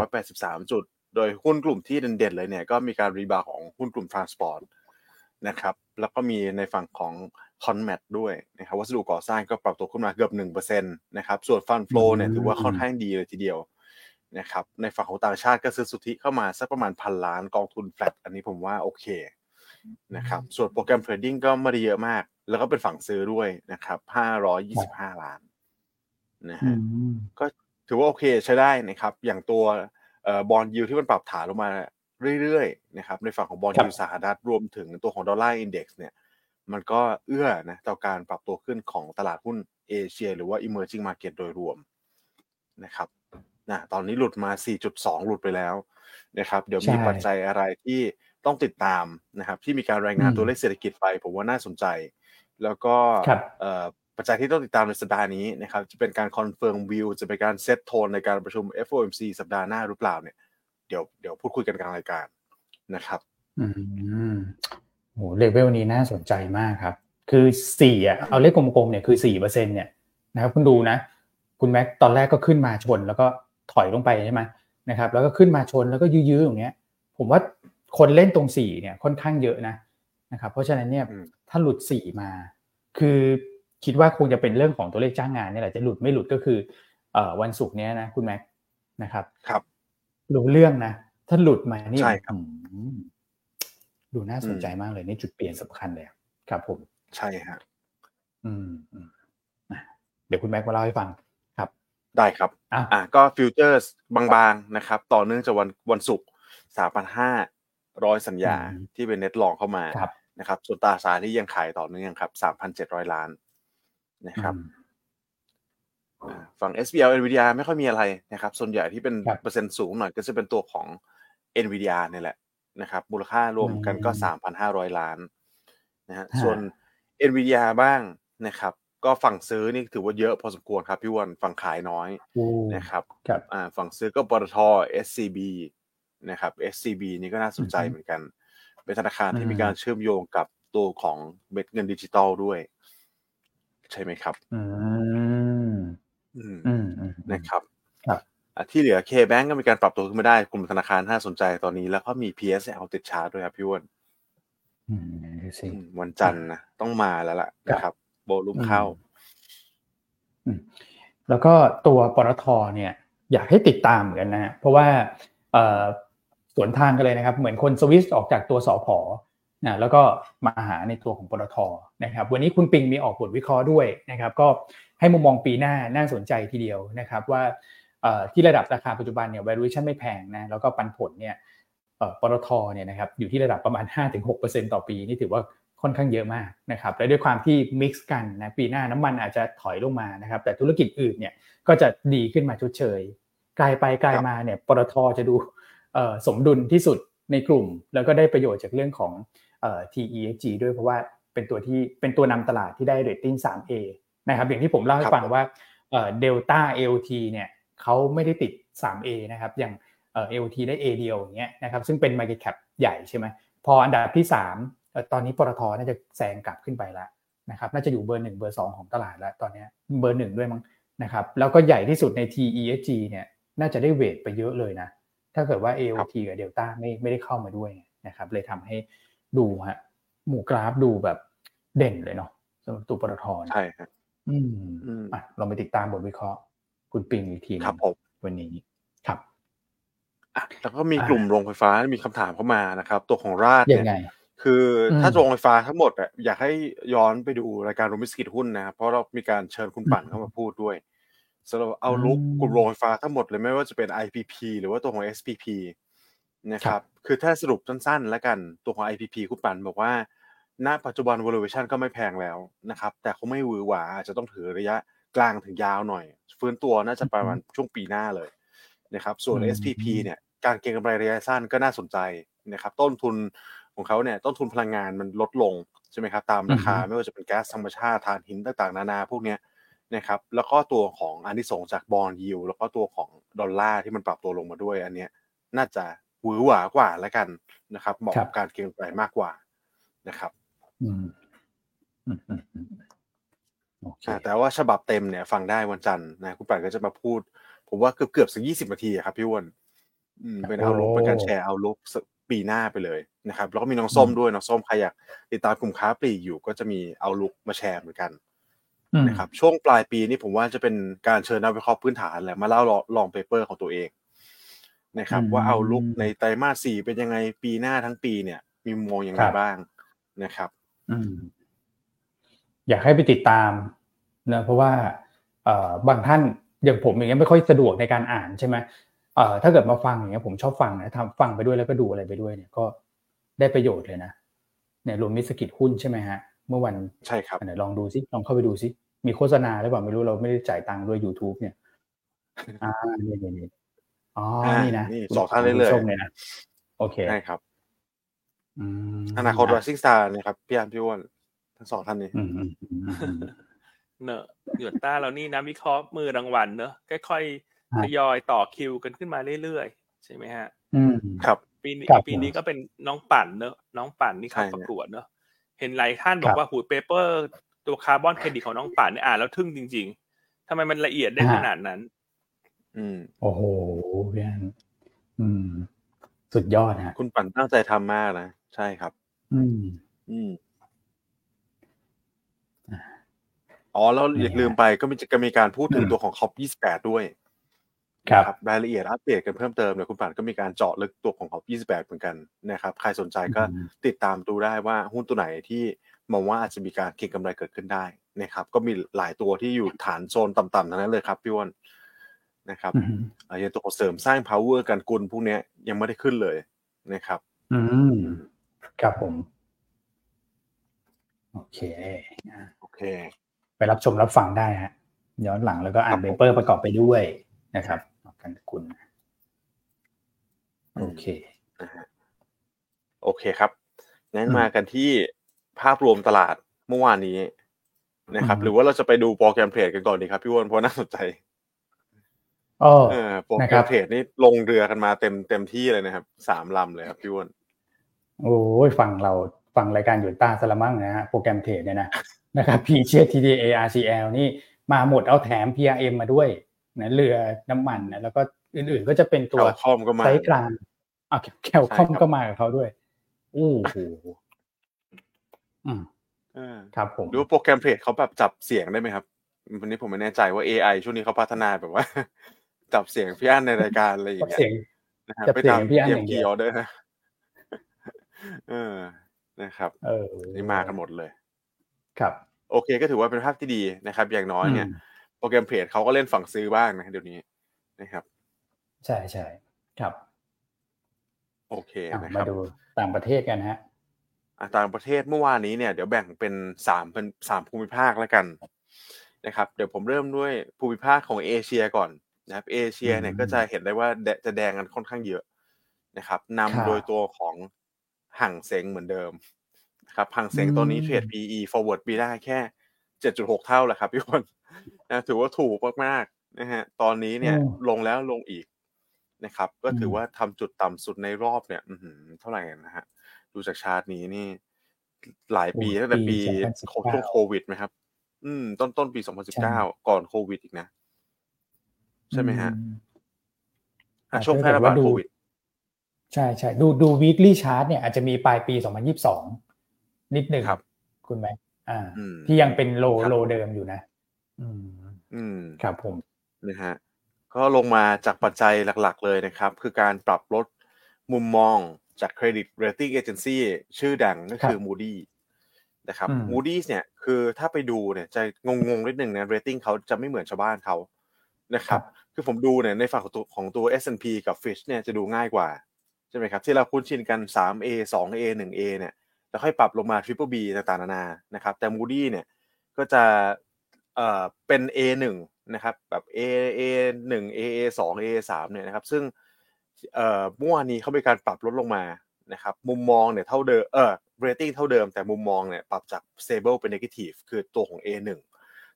C: 1,383 จุด โดยหุ้นกลุ่มที่เด่นๆเลยเนี่ยก็มีการรีบาวของหุ้นกลุ่ม transport นะครับ แล้วก็มีในฝั่งของ Conmat ด้วยนะครับวัสดุก่อสร้างก็ปรับตัวขึ้นมาเกือบ1%นะครับส่วน fund flow เนี่ยถือว่าค่อนข้างดีเลยทีเดียวนะครับในฝั่งของต่างชาติก็ซื้อสุทธิเข้ามาสักประมาณพันล้านกองทุนแฟลตอันนี้ผมว่าโอเคนะครับส่วน program trading ก็ไม่ได้เยอะมาก แล้วก็เป็นฝั่งซื้อด้วยนะครับ525ล้านนะ
A: อื
C: ฮะ
A: ม
C: ก็ถือว่าโอเคใช้ได้นะครับ อย่างตัวเอ่อ bond yield ที่มันปรับฐานลงมาเรื่อยๆนะครับในฝั่งของ bond
A: ครับ
C: yield สหรัฐรวมถึงตัวของ dollar index เนี่ย มันก็เอื้อนะต่อการปรับตัวขึ้นของตลาดหุ้นเอเชีย หรือว่า emerging market โดยรวมนะครับนะตอนนี้หลุดมา 4.2 หลุดไปแล้วนะครับ เดี๋ยวมี
A: ใช่
C: ปัจจัยอะไรที่ต้องติดตามนะครับ ที่มีการรายงาน
A: อืม
C: ตัวเลขเศรษฐกิจไป ผมว่าน่าสนใจ แล้วก็
A: ครับ
C: เอ่อปัจจัยที่ต้องติดตามในสัปดาห์นี้นะครับ จะเป็นการ confirm view จะเป็นการ set tone ในการประชุม FOMC สัปดาห์หน้าหรือเปล่าเนี่ยเดี๋ยวเดี๋ยวพูดคุยกันกลางรายการนะครับ
A: อืม โหเลเวลนี้น่าสนใจมากครับ คือสี่อะเอาเลขกลมๆเนี่ยคือสี่เปอร์เซ็นเนี่ยนะครับคุณดูนะ คุณแม็กตอนแรกก็ขึ้นมาชนแล้วก็ถอยลงไปใช่ไหมนะครับ แล้วก็ขึ้นมาชนแล้วก็ยื้อๆอย่างเงี้ย ผมว่าคนเล่นตรงสี่เนี่ยค่อนข้างเยอะนะนะครับ เพราะฉะนั้นเนี่ยถ้าหลุดสี่มา คือคิดว่าคงจะเป็นเรื่องของตัวเลขจ้างงานเนี่ยแหละจะหลุดไม่หลุดก็คือเอ่อวันศุกร์เนี้ยนะคุณแม็กนะครับ
C: ครับ
A: รู้เรื่องนะ ถ้าหลุดมานี่
C: ใช่ครับ
A: ดูน่าสนใจมากเลยนี่จุดเปลี่ยนสำคัญเลยครับผม
C: ใช่ฮะ
A: อืมอืมอะเดี๋ยวคุณแม็กมาเล่าให้ฟังครับ
C: ได้ครับ
A: อะ
C: อะก็ futures บางๆนะครับ ต่อเนื่องจากวันวันศุกร์สามพันห้าร้อยสัญญาที่เป็น net long เข้ามา
A: ครับ
C: นะครับ ส่วนตราสารที่ยังขายต่อเนื่องครับสามพันเจ็ดร้อยล้านนะครับ
A: อืม
C: อ่าฝั่ง SBL NVIDIA ไม่ค่อยมีอะไรนะครับ ส่วนใหญ่ที่เป็น
A: ครับ
C: เปอร์เซ็นต์สูงหน่อยก็จะเป็นตัวของ NVIDIA นี่แหละ นะครับ มูลค่ารวมกันก็
A: อืม
C: สามพันห้าร้อยล้านนะฮะ
A: ฮะ
C: ส่วน NVIDIA บ้างนะครับ ก็ฝั่งซื้อนี่ถือว่าเยอะพอสมควรครับพี่อ้วันฝั่งขายน้อย
A: โอ้
C: นะครับ
A: ครับ
C: อ่าฝั่งซื้อก็ปตท SCB นะครับ SCB นี่ก็น่าสนใจเหมือนกัน เป็นธนาคารที่มีการเชื่อมโยงกับตัวของเม็ดเงินดิจิตอลด้วย ใช่ไหมครับ
A: อืม
C: อืม
A: อืมอืม
C: นะครับ
A: ครับ
C: อะ ที่เหลือ K-Bank ก็มีการปรับตัวขึ้นมาได้กลุ่มธนาคารน่าสนใจตอนนี้ แล้วก็มี PSL ติดชาร์ตด้วยครับพี่อ้วน
A: อืมดูสิ
C: อืมวันจันทร์นะต้องมาแล้วล่ะนะครับ โบลุมเข้า
A: อืมแล้วก็ตัวปตทเนี่ย อยากให้ติดตามเหมือนกันนะฮะเพราะว่าเอ่อสวนทางกันเลยนะครับ เหมือนคนสวิสออกจากตัวสอพอนะแล้วก็มาหาในตัวของปตทนะครับ วันนี้คุณปิงมีออกบทวิเคราะห์ด้วยนะครับ ก็ให้มุมมองปีหน้าน่าสนใจทีเดียวนะครับว่าเอ่อ ที่ระดับราคาปัจจุบันเนี่ย valuation ไม่แพงนะแล้วก็ปันผลเนี่ยเอ่อปตทเนี่ยนะครับอยู่ที่ระดับประมาณ 5-6%ต่อปี นี่ถือว่าค่อนข้างเยอะมากนะครับและด้วยความที่ mix กันนะปีหน้าน้ำมันอาจจะถอยลงมานะครับแต่ธุรกิจอื่นเนี่ยก็จะดีขึ้นมาชดเชยกลายไปกลายมาเนี่ยปตทจะดูสมดุลที่สุดในกลุ่ม แล้วก็ได้ประโยชน์จากเรื่องของออ TEG ด้วยเพราะว่าเป็นตัวที่เป็นตัวนำตลาดที่ได้เรตติ้ง 3A นะครับอย่างที่ผมเล่าให้ฟังว่าเดลต้า LT เนี่ย เขาไม่ได้ติด 3A นะครับอย่างเอ่อ LT ได้ A เดียวอย่างเงี้ยนะครับซึ่งเป็น market cap ใหญ่ใช่ไหมพออันดับที่3เอ่อตอนนี้ปตทน่าจะแซงกลับขึ้นไปแล้วนะครับน่าจะอยู่เบอร์หนึ่งเบอร์สองของตลาดแล้วตอนเนี้ยเบอร์หนึ่งด้วยมั้งนะครับแล้วก็ใหญ่ที่สุดใน TESG เนี่ยน่าจะได้เวทไปเยอะเลยนะ ถ้าเกิดว่า AOT กับ Delta ไม่ไม่ได้เข้ามาด้วยนะครับเลยทำให้ดูฮะหมู่กราฟดูแบบเด่นเลยเนาะสำหรับตัวปตทนะ
C: ใช่ครับ
A: อืม
C: อืม
A: อะลองไปติดตามบทวิเคราะห์ คุณปิงอีกทีหนึ่ง
C: ครับผม
A: วันนี้ครับ
C: อะแล้วก็มีกลุ่มโรงไฟฟ้ามีคำถามเข้ามานะครับ ตัวของราช
A: ยั
C: เนี่
A: งไง
C: ยคืออ
A: ม
C: ถ้าโรงไฟฟ้าทั้งหมดอะอยากให้ย้อนไปดูรายการโรมิสกิจหุ้นนะครับเพราะเรามีการเชิญคุณปั่นเข้ามาพูดด้วยสำหรับเอาลุก
A: อืม
C: กลุ่มโรงไฟฟ้าทั้งหมดเลยไม่ว่าจะเป็น IPP หรือว่าตัวของ SPP นะค
A: ครั
C: รับ
A: บ
C: คือถ้าสรุปสั้นๆ แล้วกันตัวของ IPP คุณปั่นบอกว่า ณ ปัจจุบัน valuation ก็ไม่แพงแล้วนะครับ แต่คงไม่หวือหวาอาจจะต้องถือระยะ กลางถึงยาวหน่อย ฟื้นตัวน่าจะประมาณช่วงปีหน้าเลยนะครับส่วน
A: อืม
C: SPP เนี่ยการเก็งกำไรระยะสั้นก็น่าสนใจนะครับต้นทุนของเขาเนี่ยต้นทุนพลังงานมันลดลงใช่ไหมครับตามราคา
A: อือฮึ
C: ไม่ว่าจะเป็นแก๊สธรรมชาติถ่านหินต่างๆ นานาพวกเนี้ยนะครับแล้วก็ตัวของอันที่สงส์จากบอลยิวแล้วก็ตัวของดอลลาร์ที่มันปรับตัวลงมาด้วย อันเนี้ยน่าจะหวือหวากว่าแล้วกันนะครับเหมาะกับการเก็งกำไรมากกว่านะครับ แต่ว่าฉบับเต็มเนี่ยฟังได้วันจันทร์นะคุณปันก็จะมาพูด ผมว่าเกือบเกือบสักยี่สิบนาทีอะครับพี่อ้วนอืมเป็นเอาลุกเป็นการแชร์เอาลุกปีหน้าไปเลยนะครับแล้วก็มีน้องส้มด้วยน้องส้มใครอยากติดตามกลุ่มค้าปลีกอยู่ ก็จะมีเอาลุกมาแชร์เหมือนกัน
A: อืม
C: นะครับช่วงปลายปีนี่ผมว่าจะเป็นการเชิญนักวิเคราะห์พื้นฐานแหละมาเล่าลองเปเปอร์ของตัวเองนะครับ ว่าเอาลุกในไตรมาสสี่เป็นยังไงปีหน้าทั้งปีเนี่ย มีมุมมองยังไงบ้างนะครับ
A: อืม อยากให้ไปติดตามนะเพราะว่าเอ่อบางท่านอย่างผมอย่างเงี้ยไม่ค่อยสะดวกในการอ่านใช่ไหมเอ่อถ้าเกิดมาฟังอย่างเงี้ยผมชอบฟังนะทำฟังไปด้วยแล้วก็ดูอะไรไปด้วยเนี่ยก็ได้ประโยชน์เลยนะเนี่ยรวมมิตรสกิจหุ้นใช่ไหมฮะเมื่อวัน
C: ใช่ครับ
A: อันไหนลองดูซิลองเข้าไปดูซิมีโฆษณาหรือเปล่าไม่รู้เราไม่ได้จ่ายตังค์ด้วย YouTube เนี่ยอ่านี่นี่นี่อ๋อ
C: อ่า
A: นี่นะ
C: นี่สองท่านเลยเลย
A: คุณผู้ชมเนี่ยนะโอเค
C: ใช่ครับ
A: อืม
C: อนาคต Rising Star นะครับพี่อันพี่อ้วนทั้ง สองท่านนี้
A: อืมอืมอืมอืม
B: เนอะหยวนต้าเรานี่นะวิเคราะห์มือรางวัลเนอะค่อย
A: ครั
B: ๆ
A: บ
B: ทยอยต่อคิวกันขึ้นมาเรื่อยๆ ใช่ไหมฮะ
A: อืม
C: ครับ
B: ปีนี้
A: ครับ
B: ปีนี้ก็เป็นน้องปั่นเนอะน้องปั่นนี่เข้า
C: ใช่
B: ประ
C: เนี่ย
B: กวดเนอะเห็นหลายท่านบอ
A: ครั
B: ก
A: บ
B: ว่าหู paper ตัวคาร์บอนเครดิตของน้องปั่นเนี่ยอ่านแล้วทึ่งจริง ๆทำไมมันละเอียดได้
A: อ่า
B: ขนาดนั้น
C: อืม
A: โอ้โหพี่อันอืม สุดยอดฮะ
C: คุณปั่นตั้งใจทำมากนะ ใช่ครับ
A: อืม
C: อืม
A: อ่า
C: อ๋อแล้วอย่า
A: นี่ฮะ
C: ลืมไปก็มีจะมีการพูดถึง
A: อืม
C: ตัวของคอป28 ด้วย
A: ครับ
C: นะรายละเอียดอัปเดตกันเพิ่มเติมเดี๋ยวคุณปั่นก็มีการเจาะลึกตัวของคอป28 เหมือนกันนะครับใครสนใจก็
A: อืม
C: ติดตามดูได้ว่าหุ้นตัวไหนที่มองว่าอาจจะมีการเก็งกำไรเกิดขึ้นได้นะครับก็มีหลายตัวที่อยู่ฐานโซนต่ำๆทั้งนั้นเลยครับพี่อ้วนนะครับ
A: อืม
C: อ่าอย่างตัวของเสริมสร้าง power กันกุลพวกเนี้ยยังไม่ได้ขึ้นเลยนะครับ
A: อืมครับผม โอเคอะ
C: โอเค
A: ไป รับชมรับฟังได้ฮะย้อนหลังแล้วก็อ่าน
C: ครับผม
A: เปเปอร์ประกอบไปด้วยนะครับกันคุณโอเค
C: นะฮะโอเคครับงั้น
A: อืม
C: มากันที่ภาพรวมตลาดเมื่อวานนี้นะครับ
A: อืม
C: หรือว่าเราจะไปดูโปรแกรมเทรดกันก่อนดีครับพี่อ้วนเพราะน่าสนใจ
A: เอ๋อ
C: เออโปรแก
A: นะ
C: ร
A: ครั
C: ม
A: บ
C: เทรดนี่ลงเรือกันมาเต็มเต็มที่เลยนะครับสามลำเลยครับพี่อ้วน
A: โอ้ยฟังเราฟังรายการหยุดตาสละมั่งนะฮะโปรแกรมเทรดเนี่ยนะ นะครับพีเชียทีดีเออาร์ซีเอลนี่มาหมดเอาแถม PRM มาด้วยนะเรือน้ำมันนะแล้วก็อื่นๆก็จะเป็นตัว
C: แคลคอมก็มา
A: ไซส์กลางอะแคลคอม
C: ใช่ครับ
A: ก็มากับเขาด้วยโอ้โหอืม
C: เออ
A: ครับผม
C: ดูว่าโปรแกรมเทรดเขาแบบจับเสียงได้ไหมครับวันนี้ผมไม่แน่ใจว่า AI ช่วงนี้เขาพัฒนาแบบว่า จับเสียงพี่อั้นในรายการอะไรอย่างเงี้ย
A: เสียง
C: นะฮะ
A: จับ
C: ไป
A: เสียง
C: ตาม
A: พี่อั้น
C: เตรีย
A: อ
C: ม
A: ย่างเดี
C: กี
A: ยว
C: ออเดอร์นะเออนะครับ
A: เออ
C: นี่มากันหมดเลย
A: ครับ
C: โอเคก็ถือว่าเป็นภาพที่ดีนะครับ อย่างน้อยเนี่ย
A: อืม
C: โปรแกรมเทรดเขาก็เล่นฝั่งซื้อบ้างนะเดี๋ยวนี้นะครับ
A: ใช่ใช่ครับ
C: โอเค
A: อะ
C: นะค
A: มา
C: รับ
A: ดูต่างประเทศกันฮะ
C: อะต่างประเทศเมื่อวานนี้เนี่ยเดี๋ยวแบ่งเป็นสามเป็นสามภูมิภาคแล้วกันนะครับ เดี๋ยวผมเริ่มด้วยภูมิภาคของเอเชียก่อนนะครับเอเชียเนี่ย
A: อืม
C: ก็จะเห็นได้ว่าแดจะแดงกันค่อนข้างเยอะนะครับ
A: ครับ
C: นำโดยตัวของห่างเซ็งเหมือนเดิมนะ ครับห่างเซ็ง
A: อืม
C: ตอนนี้เทรด PE forward ปีได้แค่ 7.6 เท่าแหละครับพี่คนนะถือว่าถูกมากๆนะฮะตอนนี้เนี่ย
A: อืม
C: ลงแล้วลงอีกนะครับ ก็ถืออ
A: ม
C: ว่าทำจุดต่ำสุดในรอบเนี่ยอื้อหือเท่าไหร่นะฮะดูจากชาร์ตนี้นี่ หลายปี
A: โอ้
C: ตั้งแต่ปี
A: 2019
C: ช่วงโควิดไหมครับ อืม ต้นต้นปี
A: ใช่
C: 2019 ก่อนโควิดอีกนะ ใช่ไหมฮะ
A: อื
C: อะช่วงแพร่ระบาด
A: ถ้าเกิดว่าดู
C: โควิด
A: ใช่ใช่ดูดู weekly chart เนี่ยอาจจะมีปลายปี 2022 นิดหนึ่ง
C: ครับ
A: คุณไหมอ่า
C: อืม
A: ที่ยังเป็นโล
C: ครับ
A: โลเดิมอยู่นะ อืม
C: อืม
A: ครับผม
C: นะฮะก็ลงมาจากปัจจัยหลักๆ เลยนะครับ คือการปรับลดมุมมองจากเครดิต rating agency ชื่อดังก็คือ Moody นะครับ
A: อืม
C: Moody's เนี่ยคือถ้าไปดูเนี่ยจะงงๆนิดนึงนะ rating เขาจะไม่เหมือนชาวบ้านเขานะครับ คือผมดูเนี่ยในฝั่งของตัวของตัว S&P กับ Fitch เนี่ยจะดูง่ายกว่า ใช่ไหมครับ ที่เราคุ้นชินกัน 3A 2A 1A เนี่ย แล้วค่อยปรับลงมา Triple B ต่างๆนานานะครับแต่ Moody เนี่ยก็จะเอ่อเป็น A1 นะครับแบบ A A 1 A A 2 A 3เนี่ยนะครับซึ่งเอ่อเมื่อวานนี้เขามีการปรับลดลงมานะครับมุมมองเนี่ยเท่าเดิมเออ rating เท่าเดิมแต่มุมมองเนี่ยปรับจาก stable เป็น negative คือตัวของ A1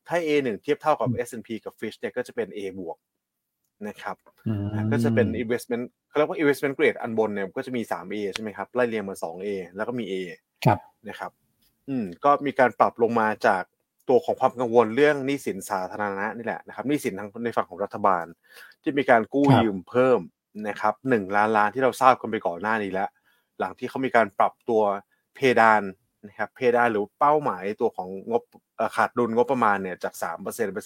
C: ถ้า A1 เทียบเท่ากับ S&P กับ Fitch เนี่ยก็จะเป็น A บวกนะครับ
A: อืม
C: อะก็จะเป็น investment เขาเรียกว่า investment grade อันบนเนี่ยก็จะมี 3A ใช่ไหมครับไล่เรียงมา 2A แล้วก็มี A
A: ครับ
C: นะครับ อืมก็มีการปรับลงมาจากตัวของความกังวลเรื่องหนี้สินสาธารณะนี่แหละนะครับหนี้สินทางในฝั่งของรัฐบาล ที่มีการกู้
A: ครับ
C: ยืมเพิ่มนะครับหนึ่งล้านล้านที่เราทราบกันไปก่อนหน้านี้แล้ว หลังที่เขามีการปรับตัวเพดานนะครับเพดานหรือเป้าหมายตัวของงบเอ่อขาดดุลงบประมาณเนี่ยจาก3%ไป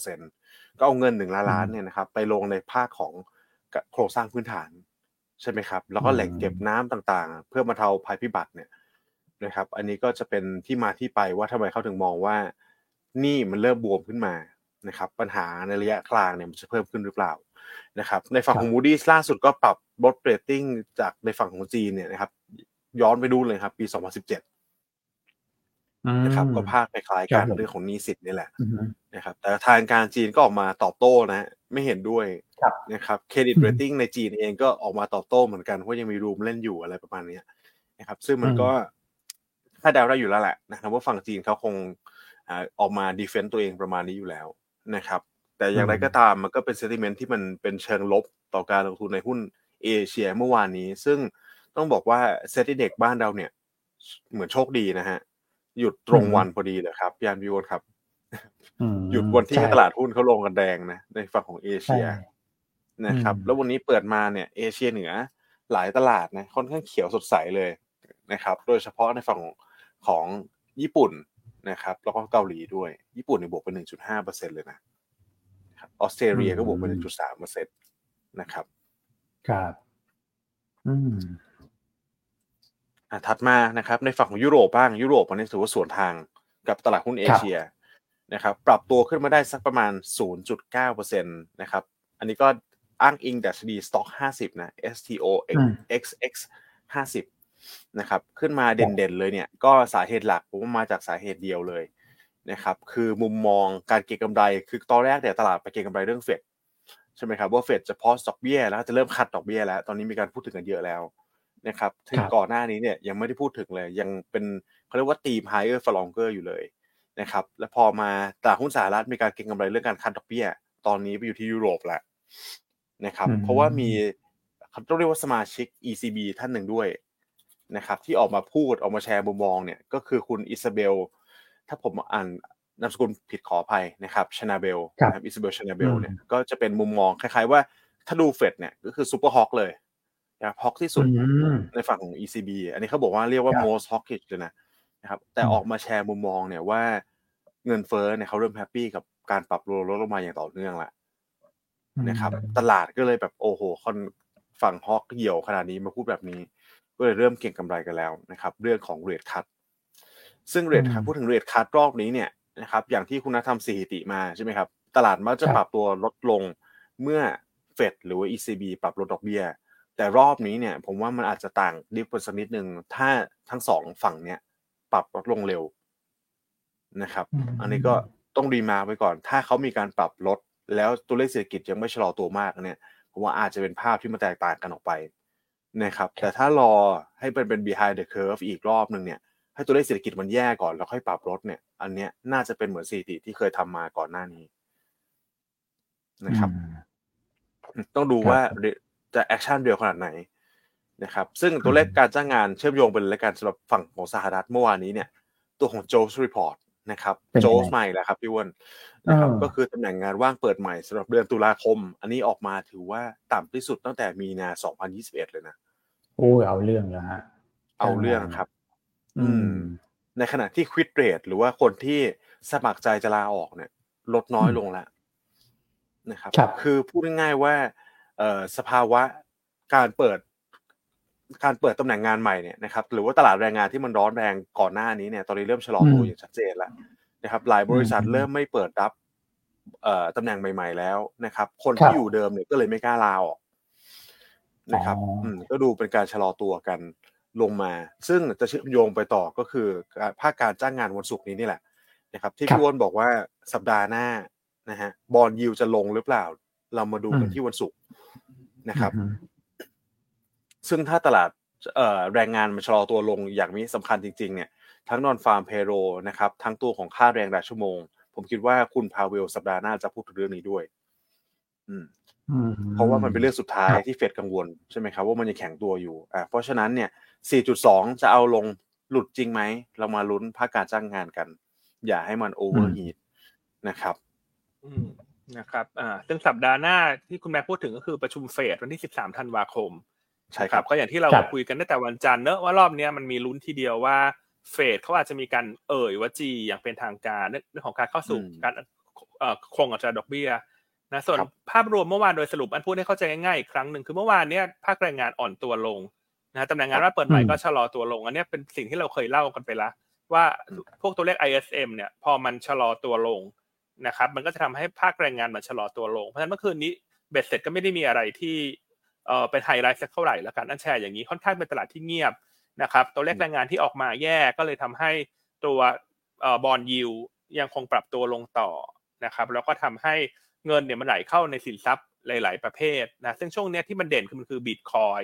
C: 3.8%ก็เอาเงินหนึ่งล้านล้านเนี่ยนะครับไปลงในภาคของโครงสร้างพื้นฐาน ใช่ไหมครับ แล้วก็แหล่งเก็บน้ำต่างๆ เพื่อบรรเทาภัยพิบัติเนี่ย นะครับ อันนี้ก็จะเป็นที่มาที่ไปว่าทำไมเขาถึงมองว่าหนี่มันเริ่มบวมขึ้นมานะครับ ปัญหาในระยะกลางเนี่ยมันจะเพิ่มขึ้นหรือเปล่านะครับ ในฝั่งของ Moody's ล่าสุดก็ปรับลดเรตติ้งจากในฝั่งของจีนเนี่ยนะครับ ย้อนไปดูเลยครับ ปี 2017นะครับ ก็ภาพคล้ายๆกัน
A: ครั
C: กับ
A: ผม
C: เรื่องของหนี้สินนี่แหละ
A: อืม
C: นะครับ แต่ทางการจีนก็ออกมาตอบโต้นะฮะไม่เห็นด้วย
A: ครับ
C: นะครับเครดิต
A: อืม
C: เรตติ้งในจีนเองก็ออกมาตอบโต้เหมือนกันว่ายังมี room เล่นอยู่อะไรประมาณเนี้ยนะครับ ซึ่งมันก็ คาดเดาได้อยู่แล้วแหละนะครับว่าฝั่งจีนเขาคงอ่าออกมา defend ตัวเองประมาณนี้อยู่แล้วนะครับ แต่อย่างไร
A: อืม
C: ก็ตามมันก็เป็น sentiment ที่มันเป็นเชิงลบต่อการลงทุนในหุ้นเอเชียเมื่อวานนี้ ซึ่งต้องบอกว่าเซติเด็กบ้านเราเนี่ย เหมือนโชคดีนะฮะ หยุดตรงวันพอดีเลยครับยานวิวครับ
A: อืม
C: หยุดวันที่
A: ใช่
C: ตลาดหุ้นเขาลงกันแดงนะในฝั่งของเอเชีย
A: ใช่
C: นะครับ
A: อืม
C: แล้ววันนี้เปิดมาเนี่ย เอเชียเหนือหลายตลาดนะค่อนข้างเขียวสดใสเลยนะครับ โดยเฉพาะในฝั่งของ ญี่ปุ่นนะครับ แล้วก็เกาหลีด้วย ญี่ปุ่นเนี่ยบวกไปหนึ่งจุดห้าเปอร์เซ็นเลยนะครับออสเตรเลียก็บวกไปหนึ่งจุดสามเปอร์เซ็นตนะครับ
A: ครับ อืม
C: อะถัดมานะครับ ในฝั่งของยุโรปบ้างยุโรปวันนี้ถือว่าสวนทางกับตลาดหุ้นเอเชียนะครับ ปรับตัวขึ้นมาได้สักประมาณ 0.9%นะครับ อันนี้ก็อ้างอิงดัชนีสต็อก50 นะ STO
A: อืม
C: XX 50 นะครับขึ้นมาเด่นๆเลยเนี่ยก็สาเหตุหลักผมว่ามาจากสาเหตุเดียวเลยนะครับคือมุมมองการเก็งกำไรคือตอนแรกเนี่ยตลาดไปเก็งกำไรเรื่องเฟดใช่ไหมครับว่าเฟดจะพอสดอกเบี้ยแล้วจะเริ่มคัดดอกเบี้ยแล้วตอนนี้มีการพูดถึงกันเยอะแล้วนะครับถึง
A: ครับ
C: ก่อนหน้านี้เนี่ยยังไม่ได้พูดถึงเลย ยังเป็นเขาเรียกว่าตีม higher for longer อยู่เลยนะครับแล้วพอมาตลาดหุ้นสหรัฐมีการเก็งกำไรเรื่องการคัดดอกเบี้ย ตอนนี้ไปอยู่ที่ยุโรปแล้วนะครับ
A: อืม
C: เพราะว่ามีเขาต้องเรียกว่าสมาชิก ECB ท่านหนึ่งด้วย นะครับที่ออกมาพูดออกมาแชร์มุมมองเนี่ยก็คือคุณอิซาเบล ถ้าผมอ่านนามสกุลผิดขออภัยนะครับชนาเบล
A: ครับ
C: นะครับอิซาเบลชนาเบล
A: อืม
C: เนี่ยก็จะเป็นมุมมองคล้ายๆว่าถ้าดูเฟดเนี่ยก็คือ super hawk เลยนะครับ hawk ที่สุด
A: อืม
C: ในฝั่งของ ECB อันนี้เขาบอกว่าเรียกว่า
A: ครับ
C: most hawkish เลยนะนะครับแต่
A: อืม
C: ออกมาแชร์มุมมองเนี่ยว่าเงินเฟ้อเนี่ยเขาเริ่ม happy กับการปรับตัวลดลงมาอย่างต่อเนื่องแล้วนะครับ ตลาดก็เลยแบบโอ้โหคอนฝั่งฮอกเหี่ยวขนาดนี้มาพูดแบบนี้ ก็เลยเริ่มเก็งกำไรกันแล้วนะครับเรื่องของ rate cut ซึ่ง rate cut
A: อืม
C: พูดถึง rate cut รอบนี้เนี่ยนะครับอย่างที่คุณนัททำสถิติมาใช่ไหมครับตลาดมักจะ
A: ครับ
C: ปรับตัวลดลงเมื่อ Fed หรือว่า ECB ปรับลดดอกเบี้ย แต่รอบนี้เนี่ยผมว่ามันอาจจะต่าง differ สักนิดนึงถ้าทั้งสองฝั่งเนี่ยปรับลดลงเร็วนะครับ
A: อืม
C: อันนี้ก็ต้อง remark ไว้ก่อน ถ้าเขามีการปรับลด แล้วตัวเลขเศรษฐกิจยังไม่ชะลอตัวมากเนี่ยผมว่าอาจจะเป็นภาพที่มันแตกต่างกันออกไป นะครับแต่ถ้ารอให้เป็นเป็น behind the curve อีกรอบหนึ่งเนี่ยให้ตัวเลขเศรษฐกิจมันแย่ก่อนแล้วค่อยปรับลดเนี่ย อันเนี้ยน่าจะเป็นเหมือนสถิติที่เคยทำมาก่อนหน้านี้นะครับ
A: อืม
C: ต้องดู
A: ครับ
C: ว่าจะแอคชั่นเร็วขนาดไหนนะครับ ซึ่งตัวเลขการจ้างงานเชื่อมโยงไปเลยละกันสำหรับฝั่งของสหรัฐเมื่อวานนี้เนี่ย ตัวของ Jobs Report นะครับ
A: เป็นยังไง
C: Jobs ใหม่แล้วครับพี่อ้วนนะครับ
A: อ่า
C: ก็คือตำแหน่งงานว่างเปิดใหม่สำหรับเดือนตุลาคม อันนี้ออกมาถือว่าต่ำที่สุดตั้งแต่มีนา 2021 เลยนะ
A: โอ้ยเอาเรื่องแล้วฮะ
C: เอาเรื่องครับ
A: อืม
C: ในขณะที่ควิดเรทหรือว่าคนที่สมัครใจจะลาออกเนี่ย ลดน้อยลงแล้วนะครับ
A: ครับ
C: คือพูดง่ายๆว่าเอ่อสภาวะการเปิด การเปิดตำแหน่งงานใหม่เนี่ยนะครับหรือว่าตลาดแรงงานที่มันร้อนแรงก่อนหน้านี้เนี่ยตอนนี้เริ่มชะลอตัว
A: อืม
C: อย่างชัดเจนแล้วนะครับหลายบริษัท
A: อืม
C: เริ่มไม่เปิดรับเอ่อตำแหน่งใหม่ ๆ แล้วนะครับ คน
A: ครั
C: ที่
A: บ
C: อยู่เดิมเนี่ยก็เลยไม่กล้าลาออกนะครับ
A: อ๋ออื
C: มก็ดูเป็นการชะลอตัวกันลงมา ซึ่งจะเชื่อมโยงไปต่อก็คือการภาคการจ้างงานวันศุกร์นี้นี่แหละนะครับ ที่
A: ครับ
C: พี่อ้วนบอกว่าสัปดาห์หน้านะฮะบอลยิวจะลงหรือเปล่า เรามาดูกัน
A: อืม
C: ที่วันศุกร์นะครับ
A: อืม
C: ซึ่งถ้าตลาดเอ่อแรงงานมันชะลอตัวลงอย่างนี้สำคัญจริงๆเนี่ยทั้ง non-farm payroll นะครับทั้งตัวของค่าแรงรายชั่วโมง ผมคิดว่าคุณพาเวลสัปดาห์หน้าจะพูดถึงเรื่องนี้ด้วย อืม
A: อืม
C: เพราะว่ามันเป็นเรื่องสุดท้าย
A: ครับ
C: ที่ Fed กังวลใช่ไหมครับว่ามันยังแข็งตัวอยู่อ่าเพราะฉะนั้นเนี่ย 4.2 จะเอาลงหลุดจริงไหม เรามาลุ้นภาคการจ้างงานกัน อย่าให้มัน overheat นะครับ
B: อืมนะครับอ่าซึ่งสัปดาห์หน้าที่คุณแม่พูดถึงก็คือประชุมเฟดวันที่ 13 ธันวาคม
C: ใช่ครับ
B: ก็อย่างที่เรา
A: ครับ
B: คุยกันตั้งแต่วันจันทร์เนอะว่ารอบเนี้ยมันมีลุ้นทีเดียวว่าเฟดเขาอาจจะมีการเอ่ยว่าจีอย่างเป็นทางการเรื่องของการเข้าสู่
C: อืม
B: การเอ่อคงอัตราดอกเบี้ยนะส่วน
C: ครับ
B: ภาพรวมเมื่อวานโดยสรุปอันพูดให้เข้าใจง่ายๆอีกครั้งหนึ่งคือเมื่อวานเนี้ยภาคแรงงานอ่อนตัวลงนะตำแหน่งงานว่าเปิดใหม่
A: อืม
B: ก็ชะลอตัวลง อันเนี้ยเป็นสิ่งที่เราเคยเล่ากันไปแล้วว่าพวกตัวเลข ISM เนี่ยพอมันชะลอตัวลงนะครับมันก็จะทำให้ภาคแรงงานมันชะลอตัวลง เพราะฉะนั้นเมื่อคืนนี้เบ็ดเสร็จก็ไม่ได้มีอะไรที่ เอ่อเป็นไฮไลท์สักเท่าไหร่แล้วกันอันชาร์อย่างนี้ค่อนข้างเป็นตลาดที่เงียบนะครับตัวเลขแรงงานที่ออกมาแย่ก็เลยทำให้ตัวเอ่อ bond yield ยังคงปรับตัวลงต่อนะครับแล้วก็ทำให้เงินเนี่ยมันไหลเข้าในสินทรัพย์หลาย ๆ ประเภทนะซึ่งช่วงเนี้ยที่มันเด่นคือมันคือบิตคอย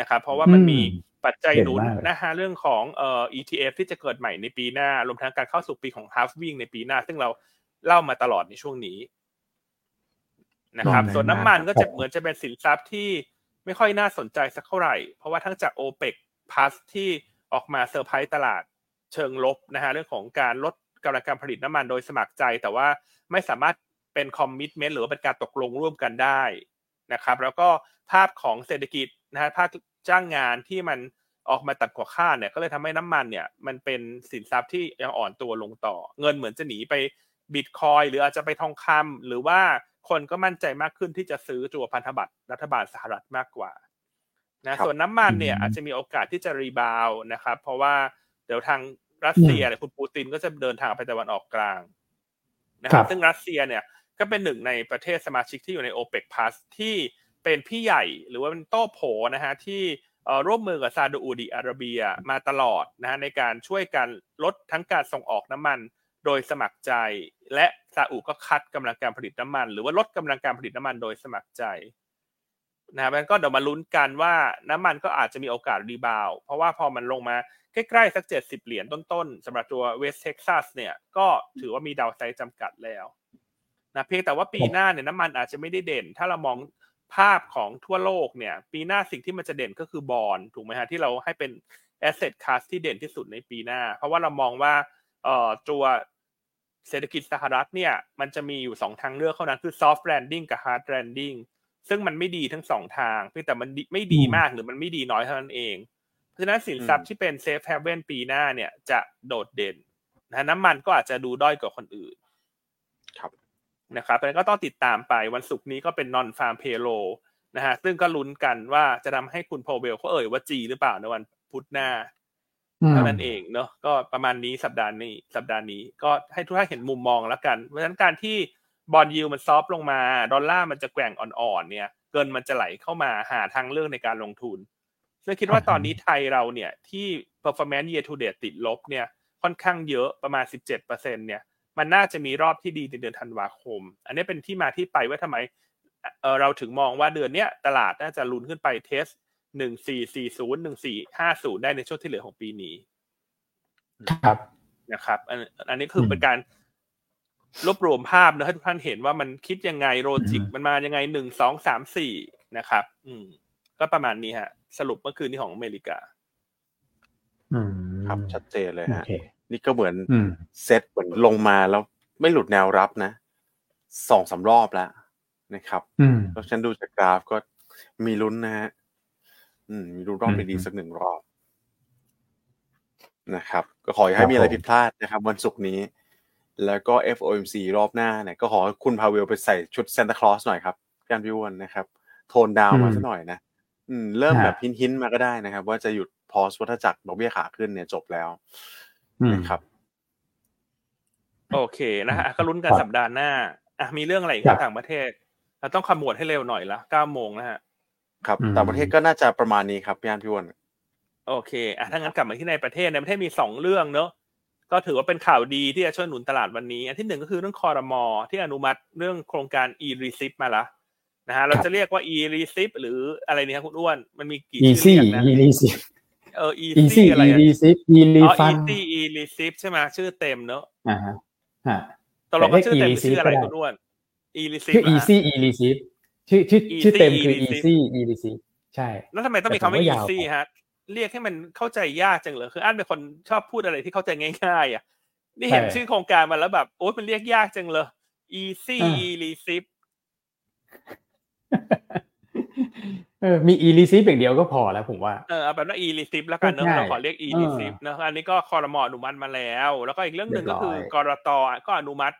B: น์นะครับเพราะว่ามันมีปัจจัยหนุน
A: เด่นมาก
B: นะฮะเรื่องของเอ่อ ETF ที่จะเกิดใหม่ในปีหน้ารวมทั้งการเข้าสู่ปีของ halving ในปีหน้า ซึ่งเราเล่ามาตลอดในช่วงนี้นะครับ
A: ครับ
B: ส่วนน้ำมันก็จะ
A: ครับ
B: เหมือนจะเป็นสินทรัพย์ที่ ไม่ค่อยน่าสนใจสักเท่าไหร่ เพราะว่าทั้งจาก OPEC Plus ที่ออกมาเซอร์ไพรส์ตลาดเชิงลบนะฮะเรื่องของการลดกำลังการผลิตน้ำมันโดยสมัครใจ แต่ว่าไม่สามารถเป็นคอมมิชเมนต์หรือว่าเป็นการตกลงร่วมกันได้นะครับแล้วก็ภาพของเศรษฐกิจนะฮะภาคจ้างงานที่มันออกมาตัดกว่าคาดเนี่ยก็เลยทำให้น้ำมันเนี่ยมันเป็นสินทรัพย์ที่ยังอ่อนตัวลงต่อ เงินเหมือนจะหนีไปบิตคอยน์หรืออาจจะไปทองคำหรือว่า คนก็มั่นใจมากขึ้นที่จะซื้อตัวพันธบัตรรัฐบาลสหรัฐมากกว่านะครับส่วนน้ำมันเนี่ย
A: อืม
B: อาจจะมีโอกาสที่จะ rebound นะครับ เพราะว่าเดี๋ยวทางรัสเซียเนี่ยคุณปูตินก็จะเดินทางไปตะวันออกกลางนะค
A: ครั
B: รับ
A: บ
B: ซึ่งรัสเซียเนี่ยก็เป็นหนึ่งในประเทศสมาชิกที่อยู่ใน o p e c Plus ที่เป็นพี่ใหญ่หรือว่าเป็นโต้โผนะฮะที่เอ่อร่วมมือกับซาอุดิอาระเบียมาตลอดนะฮะในการช่วยกันลดทั้งการส่งออกน้ำมัน โดยสมัครใจ และซาอุก็ cut กำลังการผลิตน้ำมัน หรือว่าลดกำลังการผลิตน้ำมันโดยสมัครใจนะครับมันก็เดี๋ยวมาลุ้นกันว่าน้ำมันก็อาจจะมีโอกาส rebound เพราะว่าพอมันลงมาใกล้ๆสักเจ็ดสิบเหรียญต้นๆสำหรับตัว West Texas เนี่ยก็ถือว่ามี downside จำกัดแล้วนะเพียงแต่ว่าปีหน้าเนี่ยน้ำมันอาจจะไม่ได้เด่น ถ้าเรามองภาพของทั่วโลกเนี่ย ปีหน้าสิ่งที่มันจะเด่นก็คือบอลถูกไหมฮะที่เราให้เป็น asset class ที่เด่นที่สุดในปีหน้า เพราะว่าเรามองว่าเอ่อตัว เศรษฐกิจสหรัฐเนี่ยมันจะมีอยู่สองทางเลือกเท่านั้นคือ soft landing กับ hard landing ซึ่งมันไม่ดีทั้งสองทางเพียงแต่มันไม่ดีมากหรือมันไม่ดีน้อยเท่านั้นเอง เพราะฉะนั้นสินทรัพย์ที่เป็น safe haven ปีหน้าเนี่ยจะโดดเด่นนะน้ำมันก็อาจจะดูด้อยกว่าคนอื่น
C: ครับ
B: นะครับแล้วก็ต้องติดตามไปวันศุกร์นี้ก็เป็น non farm payroll นะฮะซึ่งก็ลุ้นกันว่าจะทำให้คุณโพเวลเขาเอ่ยว่าจีหรือเปล่าในวันพุธหน้า เท่านั้นเองเนาะก็ประมาณนี้สัปดาห์นี้ สัปดาห์นี้ก็ให้ทุกท่านเห็นมุมมองแล้วกัน เพราะฉะนั้นการที่บอลยูมันซอฟลงมาดอลลาร์มันจะแกว่งอ่อนๆเนี่ย เกินมันจะไหลเข้ามาหาทางเลือกในการลงทุนซึ่งคิดว่าตอนนี้ไทยเราเนี่ยที่ performance year to date ติดลบเนี่ยค่อนข้างเยอะประมาณ 17%เนี่ยมันน่าจะมีรอบที่ดีในเดือนธันวาคม อันนี้เป็นที่มาที่ไปว่าทำไมเออเราถึงมองว่าเดือนเนี้ยตลาดน่าจะลุ้นขึ้นไปเทส หนึ่งสี่สี่ศูนย์หนึ่งสี่ห้าศูนย์ได้ในช่วงที่เหลือของปีนี้
A: ครับ
B: นะครับ อันอันนี้คือเป็นการรวบรวมภาพนะให้ทุกท่านเห็นว่ามันคิดยังไงโลจิกมันมายังไงหนึ่งสองสามสี่นะครับ อืม ก็ประมาณนี้ฮะ สรุปเมื่อคืนนี้ของอเมริกา
A: อืม
C: ครับชัดเจนเลย
A: โอ
C: ฮะ
A: เค
C: นี่ก็เหมือน
A: อืม
C: เซตเหมือนลงมาแล้วไม่หลุดแนวรับนะสองสามรอบแล้วนะครับ
A: อืม
C: แล้วฉันดูจากกราฟก็มีลุ้นนะฮะ อืมมีลุ้นรอบ
A: อืม
C: ดีๆสักหนึ่งรอบนะครับ ก็ขออย่าให้มีอะไร
A: ครับผม
C: ผิดพลาดนะครับ วันศุกร์นี้ แล้วก็ FOMC รอบหน้าเนี่ยก็ขอให้คุณพาเวลไปใส่ชุดซานตาคลอสหน่อยครับการพิวนนะครับ โทนดาวน์มาสักหน่อยนะอืม เริ่มแบบหินๆมาก็ได้นะครับ ว่าจะหยุดพอสวัฏจักรดอกเบี้ยขาขึ้นเนี่ยจบแล้ว
A: อืม
C: นะครับ
B: โอเคนะฮะก็ลุ้นกัน
A: ครับ
B: สัปดาห์หน้าอะมีเรื่องอะไรอีก
A: ครับ
B: ต่างประเทศเราต้องขมวดให้เร็วหน่อยละเก้าโมงนะฮะ
C: ครับ
A: อืม
C: ต่างประเทศก็น่าจะประมาณนี้ครับพี่อันพี่วอน
B: โอเคอะถ้างั้นกลับมาที่ในประเทศในประเทศมีสองเรื่องเนอะก็ถือว่าเป็นข่าวดีที่จะช่วยหนุนตลาดวันนี้ อันที่หนึ่งก็คือเรื่องคอรมอที่อนุมัติเรื่องโครงการ e receipt มาละนะฮะเราจะเรียกว่า e receipt หรืออะไรเนี่ยคุณอ้วนมันมีกี่
A: อี
B: ชื่อ
A: ซี่
B: เรียกนะ
A: อีลีซิ
B: เออ
A: อี
B: easy
A: ซี่
B: อะไร
A: อี
B: อะ
A: ลีซิอีลี
B: อ๋อ
A: ฟัน
B: easy e receipt ใช่ไหมชื่อเต็มเนอะ
A: อ่าฮะฮะ
B: ตกลงว่าชื่อเต็ม
A: แต่เรียก
B: ชื่ออะไร
A: e-receipt
B: คุณอ้วน e
A: ชื่อ
B: receipt เหรอ
A: easy อีลีซิ ชื่อชื่อ
B: Easy
A: ชื่อเต็มคือ
B: e-receipt
A: easy อีลีซิใช่
B: แล้วทำไมต้องมี
A: แต่
B: คำว่า
A: ผมว่ายาว
B: easy ฮะ เรียกให้มันเข้าใจยากจังเลยคืออันเป็นคนชอบพูดอะไรที่เข้าใจง่ายๆอะนี่เห็นชื่อโครงการมาแล้วแบบโอ๊ยมันเรียกยากจังเลย easy e receipt
A: เออมี easy อย่างเดียวก็พอแล้วผมว่า
B: เออเอาแบบว่า e receipt แล้วกันเนอะ
A: ง่าย
B: เราขอเรียก e
A: เออ
B: receipt เนอะอันนี้ก็คอรมออนุมัติมาแล้ว แล้วก็อีกเรื่องหนึ่งก็คือ
A: เรียบร้อย
B: กลต.ก็อนุมัติ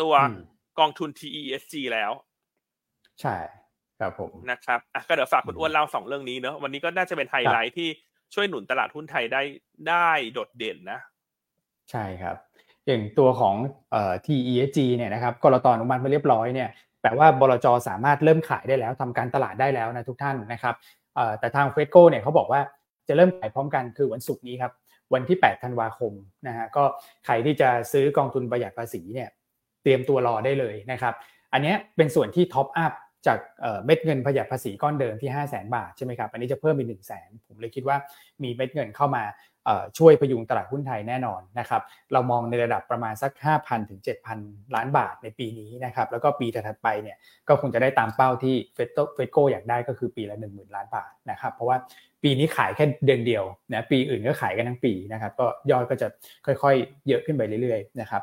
B: ตัว
A: อืม
B: กองทุน TESG แล้ว
A: ใช่ครับผม
B: นะครับอะก็เดี๋ยวฝากคุณอ้วนเล่าสองเรื่องนี้เนอะวันนี้ก็น่าจะเป็นไฮไลท์ที่ช่วยหนุนตลาดหุ้นไทยได้ได้โดดเด่นนะ
A: ใช่ครับ อย่างตัวของเอ่อ TESG เนี่ยนะครับกรตอนุมัติมาเรียบร้อยเนี่ยแปลว่าบลจสามารถเริ่มขายได้แล้วทำการตลาดได้แล้วนะทุกท่านนะครับเอ่อแต่ทางเฟสโกเนี่ยเขาบอกว่าจะเริ่มขายพร้อมกันคือวันศุกร์นี้ครับวันที่ 8 ธันวาคมนะฮะก็ใครที่จะซื้อกองทุนประหยัดภาษีเนี่ยเตรียมตัวรอได้เลยนะครับ อันเนี้ยเป็นส่วนที่ท็อปอัพ จากเม็ดเงินประหยัดภาษีก้อนเดิมที่ 5 0 0 0 0 0บาทใช่ไหมครับ อันนี้จะเพิ่มเป็น1 0 0 0 0แสนผมเลยคิดว่ามีเม็ดเงินเข้ามาช่วยพยุงตลาดหุ้นไทยแน่นอนนะครับ เรามองในระดับประมาณสัก 5,000 ถึง 7,000 ล้านบาทในปีนี้นะครับ แล้วก็ปีถัดไปเนี่ยก็คงจะได้ตามเป้าที่เฟดเฟดโกอยากได้ก็คือปีละ 10,000 ล้านบาทนะครับ เพราะว่าปีนี้ขายแค่เดือนเดียวนะปีอื่นก็ขายกันทั้งปีนะครับ ก็ยอดก็จะค่อยๆ เยอะขึ้นไปเรื่อยๆนะครับ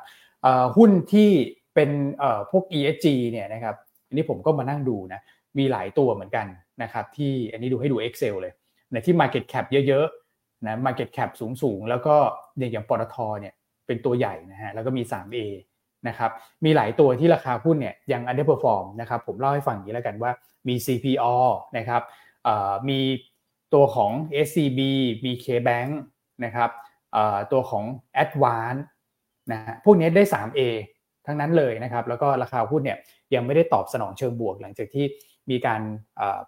A: หุ้นที่เป็นพวก ESG เนี่ยนะครับ อันนี้ผมก็มานั่งดูนะมีหลายตัวเหมือนกันนะครับที่อันนี้ดูให้ดู Excel เลยในที่ Market Cap เยอะๆนะ Market Cap สูงๆ แล้วก็อย่างอย่างปตทเนี่ยเป็นตัวใหญ่นะฮะแล้วก็มี 3A นะครับมีหลายตัวที่ราคาหุ้นเนี่ยยัง underperform นะครับผมเล่าให้ฟังอย่างนี้แล้วกันว่ามี CPO นะครับมีตัวของ SCB มี KBank นะครับตัวของ Advance นะฮะพวกนี้ได้ 3A ทั้งนั้นเลยนะครับ แล้วก็ราคาหุ้นเนี่ยยังไม่ได้ตอบสนองเชิงบวก หลังจากที่มีการ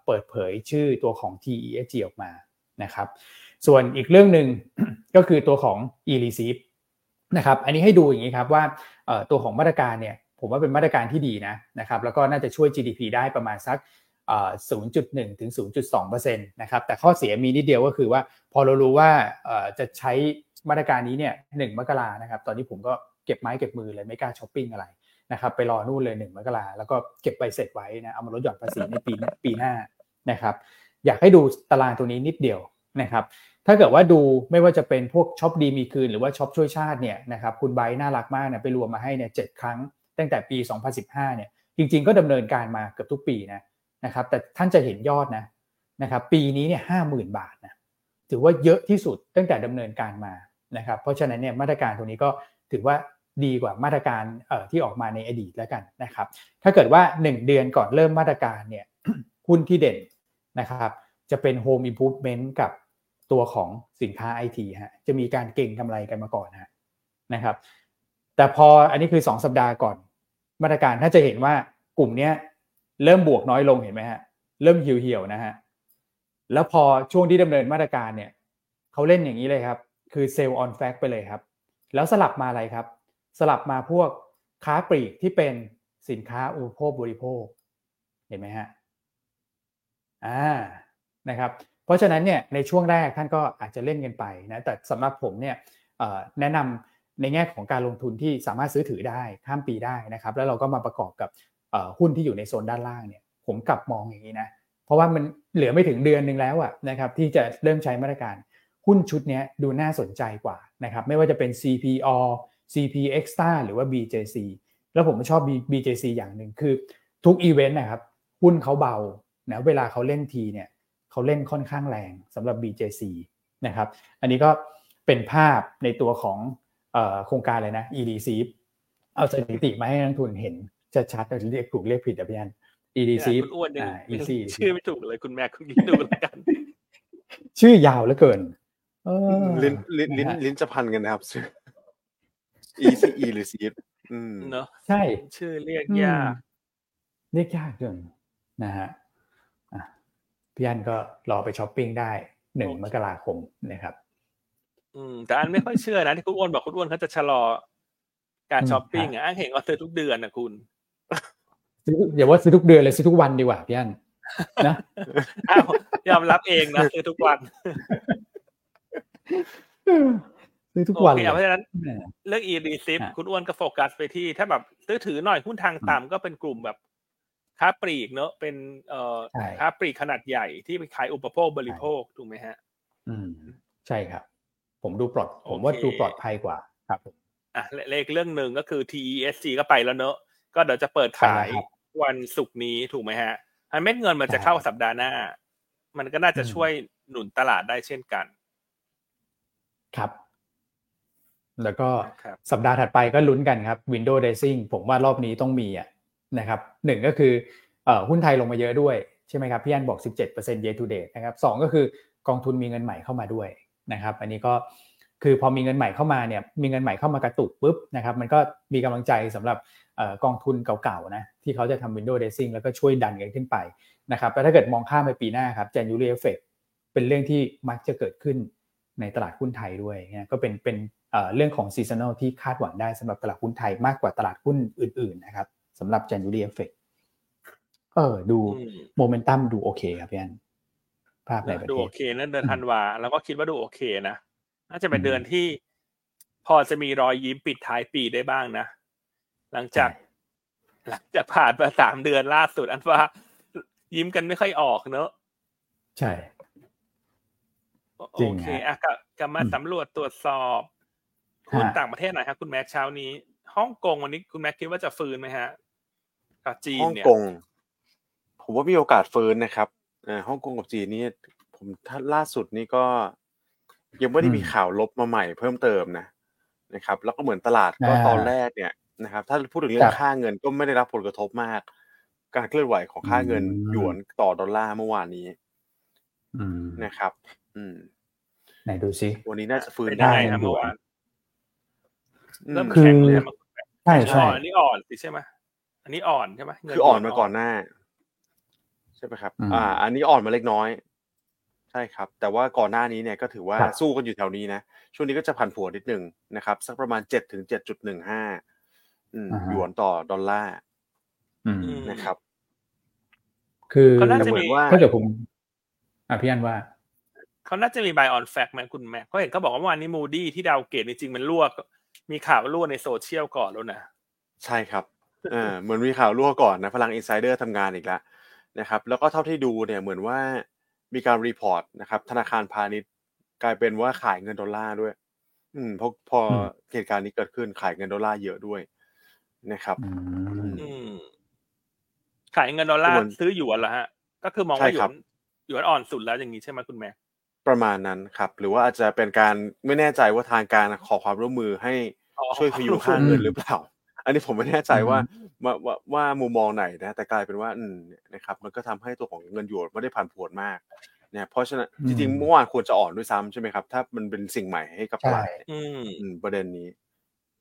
A: เปิดเผยชื่อตัวของ TESG ออกมานะครับ ส่วนอีกเรื่องหนึ่งก็คือตัวของ e-receipt นะครับอันนี้ให้ดูอย่างนี้ครับว่าตัวของมาตรการเนี่ยผมว่าเป็นมาตรการที่ดีนะนะครับแล้วก็น่าจะช่วย GDP ได้ประมาณสัก 0.1 ถึง 0.2%นะครับแต่ข้อเสียมีนิดเดียวก็คือว่าพอเรารู้ว่าจะใช้มาตรการนี้เนี่ยหนึ่งมกรานะครับ ตอนนี้ผมก็ เก็บไม้เก็บมือเลยไม่กล้าช้อปปิ้งอะไรนะครับไปรอนู่นเลยหนึ่งมกราแล้วก็เก็บใบเสร็จไว้นะเอามาลดหย่อนภาษีในปีปีหน้านะครับ อยากให้ดูตารางตัวนี้นิดเดียวนะครับ ถ้าเกิดว่าดูไม่ว่าจะเป็นพวกช็อปดีมีคืนหรือว่าช็อปช่วยชาติเนี่ยนะครับคุณไบน่ารักมากเนี่ยไปรวมมาให้เนี่ยครั้ง ตั้งแต่ปี 2015เนี่ยจริง ๆ ก็ดำเนินการมาเกือบทุกปีนะนะครับ แต่ท่านจะเห็นยอดนะนะครับ ปีนี้เนี่ยห้าหมื่นบาทนะถือว่าเยอะที่สุดตั้งแต่ดำเนินการมานะครับ เพราะฉะนั้นเนี่ยมาตรการตรงนี้ก็ถือว่า ดีกว่ามาตรการเอ่อที่ออกมาในอดีตแล้วกันนะครับ ถ้าเกิดว่า 1 เดือนก่อนเริ่มมาตรการเนี่ยหุ้นที่เด่นนะครับ จะเป็น Home Improvement กับตัวของสินค้าไอทีฮะจะมีการเก่งกำไรกันมาก่อนฮะนะครับ แต่พออันนี้คือ 2 สัปดาห์ก่อน มาตรการถ้าจะเห็นว่ากลุ่มเนี้ยเริ่มบวกน้อยลงเห็นไหมฮะเริ่มเหี่ยวๆนะฮะแล้วพอช่วงที่ดำเนินมาตรการเนี่ยเขาเล่นอย่างนี้เลยครับ คือเซลล์ออนแฟกไปเลยครับ แล้วสลับมาอะไรครับ สลับมาพวกค้าปลีกที่เป็นสินค้าอุปโภคบริโภค เห็นไหมฮะอ่านะครับ เพราะฉะนั้นเนี่ยในช่วงแรกท่านก็อาจจะเล่นกันไปนะแต่สำหรับผมเนี่ยแนะนำในแง่ของการลงทุนที่สามารถซื้อถือได้ข้ามปีได้นะครับ แล้วเราก็มาประกอบกับหุ้นที่อยู่ในโซนด้านล่างเนี่ย ผมกลับมองอย่างนี้นะเพราะว่ามันเหลือไม่ถึงเดือนหนึ่งแล้วอะนะครับที่จะเริ่มใช้มาตรการหุ้นชุดนี้ดูน่าสนใจกว่านะครับไม่ว่าจะเป็น CPO CP Extra หรือว่า BJC แล้วผมชอบ BJC อย่างหนึ่งคือทุกอีเวนต์นะครับหุ้นเขาเบานะเวลาเขาเล่นทีเนี่ยเขาเล่นค่อนข้างแรงสำหรับ BJC นะครับอันนี้ก็เป็นภาพในตัวของโครงการเลยนะ EDC เอาสถิติมาให้นักทุนเห็นชัดๆเรียกถูกเรียกผิดอะพี่อัน EDC
B: คุณอ้วนยัง
A: EC
B: ชื่อไม่ถูกเลยคุณแม่คุณคิดดูแล้วกัน
A: ชื่อยาวเหลือเกิน
C: ลิ้นลิ้นลิ้นลิ้นจะพันกันนะครับ ECE หรือ C อืม
B: เนาะ
A: ใช่
B: ชื่อเรียกยาก
A: เรียกยากจนนะฮะพี่อันก็รอไปช้อปปิ้งได้หนึ่งมกราคมนะครับ
B: อืม แต่อันไม่ค่อยเชื่อนะที่คุณอ้วนบอกคุณอ้วนเขาจะชะลอ การช้อปปิ้งอะอันเห็นว่าซื้อทุกเดือนนะคุณ
A: อย่าว่าซื้อทุกเดือนเลยซื้อทุกวันดีกว่าพี่อันนะ
B: อ้าวยอมรับเองนะซื้อทุกวัน
A: ซื้อทุกวัน
B: โอ
A: เล
B: เค
A: ย
B: เพราะฉะนั้นเรื่อง e d c คุณอ้วนก็โฟกัสไปที่ ถ้าแบบซื้อถือหน่อยหุ้นทางต่ำก็เป็นกลุ่มแบบค้าปลีกเนอะเป็นเอ่อค้าปลีกขนาดใหญ่ที่ไปขายอุปโภคบริโภคถูกไหมฮะ
A: อืม ใช่ครับ ผมดูปลอด ผมว่าดูปลอดภัยกว่า ครับ
B: อะเลขเรื่องหนึ่งก็คือ TESC ก็ไปแล้วเนอะก็เดี๋ยวจะเปิดขายวันศุกร์นี้ถูกไหมฮะอันเม็ดเงินมันจะเข้าสัปดาห์หน้า มันก็น่าจะช่วยหนุนตลาดได้เช่นกัน
A: ครับ แล้วก็สัปดาห์ถัดไปก็ลุ้นกันครับ Windows Dressing ผมว่ารอบนี้ต้องมีอะนะครับหนึ่งก็คือหุ้นไทยลงมาเยอะด้วยใช่ไหมครับพี่อันบอก 17% year to date นะครับสองก็คือกองทุนมีเงินใหม่เข้ามาด้วยนะครับ อันนี้ก็คือพอมีเงินใหม่เข้ามาเนี่ยมีเงินใหม่เข้ามากระตุกปุ๊บนะครับมันก็มีกำลังใจสำหรับกองทุนเก่าๆนะที่เขาจะทำ Windows Dressing แล้วก็ช่วยดันกันขึ้นไปนะครับแล้วถ้าเกิดมองข้ามไปปีหน้าครับ January Effect เป็นเรื่องที่มักจะเกิดขึ้นในตลาดหุ้นไทยด้วยนะก็เป็นเป็น เรื่องของ seasonal ที่คาดหวังได้สำหรับตลาดหุ้นไทยมากกว่าตลาดหุ้นอื่นๆนะครับสำหรับ January Effect เออดูโมเมนตัมดูโอเคครับพี่อันภาพในประเทศ
B: ดูโอเคนะเดือนธันวาแล้วก็คิดว่าดูโอเคนะน่าจะเป็นเดือนที่ พอจะมีรอยยิ้มปิดท้ายปีได้บ้างนะ หลังจาก หลังจากผ่านมาสามเดือนล่าสุด อันว่า ยิ้มกันไม่ค่อยออกเนอะ
A: ใช่
B: โอเคอะกลับมาสำรวจตรวจสอบ หุ้นต่างประเทศหน่อยครับคุณแม็กเช้านี้ฮ่องกงวันนี้คุณแม็กคิดว่าจะฟื้นไหมฮะกับจีนเนี่ย
C: ฮ่องกงผมว่ามีโอกาสฟื้นนะครับอ่าฮ่องกงกับจีนนี่ผมถ้าล่าสุดนี่ก็ ยังไม่ได้มีข่าวลบมาใหม่เพิ่มเติมนะนะครับ แล้วก็เหมือนตลาดก็ตอนแรกเนี่ยนะครับ ถ้าพูดถึงเรื่องค่าเงินก็ไม่ได้รับผลกระทบมาก การเคลื่อนไหวของค่าเงินหยวนต่อดอลลาร์เมื่อวานนี้นะครับ อืม
A: ไหนดูซิ
C: วันนี้น่าจะฟื้น
B: ได้
C: ได้
B: นะเมื่อวาน เริ่ม
A: คือ
B: แข็งเลย
A: ใช่ใช่
B: อันนี้อ่อนสิใช่ไหมอันนี้อ่อนใช่ไหม
C: คืออ่อนมาก่อนหน้า ใช่ไหมครับ อ่า อันนี้อ่อนมาเล็กน้อย ใช่ครับ แต่ว่าก่อนหน้านี้เนี่ยก็ถือว่าสู้กันอยู่แถวนี้นะช่วงนี้ก็จะผันผวนนิดนึงนะครับ สักประมาณเจ็ดถึงเจ็ดจุดหนึ่งห้าหยวนต่อดอลลาร์นะครับ
A: คือ
B: เขาน่าจะ
C: เหมื
B: มี
C: อนว่า
A: ถ้าเกิดผมอะพี่อันว่า
B: เขาน่าจะมี buy on fact ไหมคุณแม่เขาเห็นเขาบอกว่าเมื่อวานนี้มูดี้ที่ดาวเกตจริงๆมันรั่ว มีข่าวว่ารั่วในโซเชียลก่อนแล้วนะ
C: ใช่ครับอ่าเหมือนมีข่าวรั่วก่อนนะพลังอินไซเดอร์ทำงานอีกแล้วนะครับ แล้วก็เท่าที่ดูเนี่ยเหมือนว่ามีการ report นะครับ ธนาคารพาณิชย์กลายเป็นว่าขายเงินดอลลาร์ด้วย อืมพอพอเหตุการณ์นี้เกิดขึ้นขายเงินดอลลาร์เยอะด้วยนะครับ
A: อืม
B: อืมขายเงินดอลลาร์ซื้อหยวนเหรอฮะ ก็คือมองว่าหยวนหยวนอ่อนสุดแล้วอย่างนี้ใช่ไหมคุณแม่
C: ประมาณนั้นครับ หรือว่าอาจจะเป็นการไม่แน่ใจว่าทางการขอความร่วมมือให้
B: อ๋อ
C: ช่วยพยุงค่าเงินหรือเปล่า อันนี้ผมไม่แน่ใจว่าว่าว่าว่ามุมมองไหนนะ แต่กลายเป็นว่าอืมนะครับ มันก็ทำให้ตัวของเงินหยวนไม่ได้ผันผวนมากเนี่ยเพราะฉะนั้นจริงๆเมื่อวานควรจะอ่อนด้วยซ้ำใช่ไหมครับ ถ้ามันเป็นสิ่งใหม่ให้กับตลาด
B: อืม
C: อืมประเด็นนี้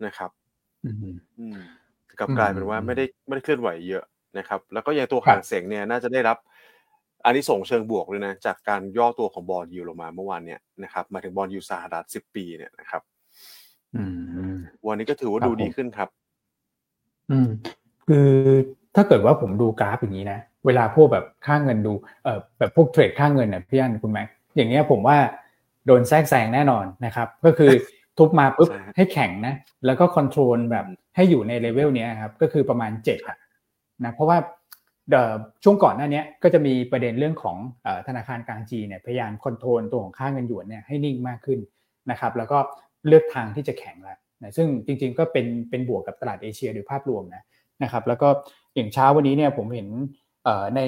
C: นะครับ
A: อืม
C: อืมกลับ
A: อืม
C: กลายเป็นว่าไม่ได้ไม่ได้เคลื่อนไหวเยอะนะครับ แล้วก็ยังตัว
A: ครับ
C: ห่างเสียงเนี่ยน่าจะได้รับ อันนี้ส่งส์เชิงบวกเลยนะจากการย่อตัวของบอลยูลงมาเมื่อวานเนี่ยนะครับหมายถึงบอลยูสหรัฐสิบปีเนี่ยนะครับ
A: อืม
C: วันนี้ก็ถือว่า
A: ครับ
C: ดู
A: ผม
C: ดีขึ้นครับ
A: อืม คือถ้าเกิดว่าผมดูกราฟอย่างนี้นะเวลาพวกแบบค่าเงินดูเอ่อแบบพวก trade ค่าเงินเนี่ยพี่อันคุณแม็กอย่างเงี้ยผมว่าโดนแทรกแซงแน่นอนนะครับ ก็คือทุบมาปุ๊บ
C: ใช่ฮะ
A: ให้แข็งนะ แล้วก็ control แบบให้อยู่ใน level เนี้ยครับ ก็คือประมาณเจ็ดอะนะเพราะว่าเอ่อ ช่วงก่อนหน้าเนี้ยก็จะมีประเด็นเรื่องของธนาคารกลางจีนเนี่ยพยายาม control ตัวของค่าเงินหยวนเนี่ยให้นิ่งมากขึ้นนะครับแล้วก็เลือกทางที่จะแข็งแล้วนะซึ่งจริงๆก็เป็นเป็นบวกกับตลาดเอเชียโดยภาพรวมนะนะครับแล้วก็อย่างเช้าวันนี้เนี่ยผมเห็นใน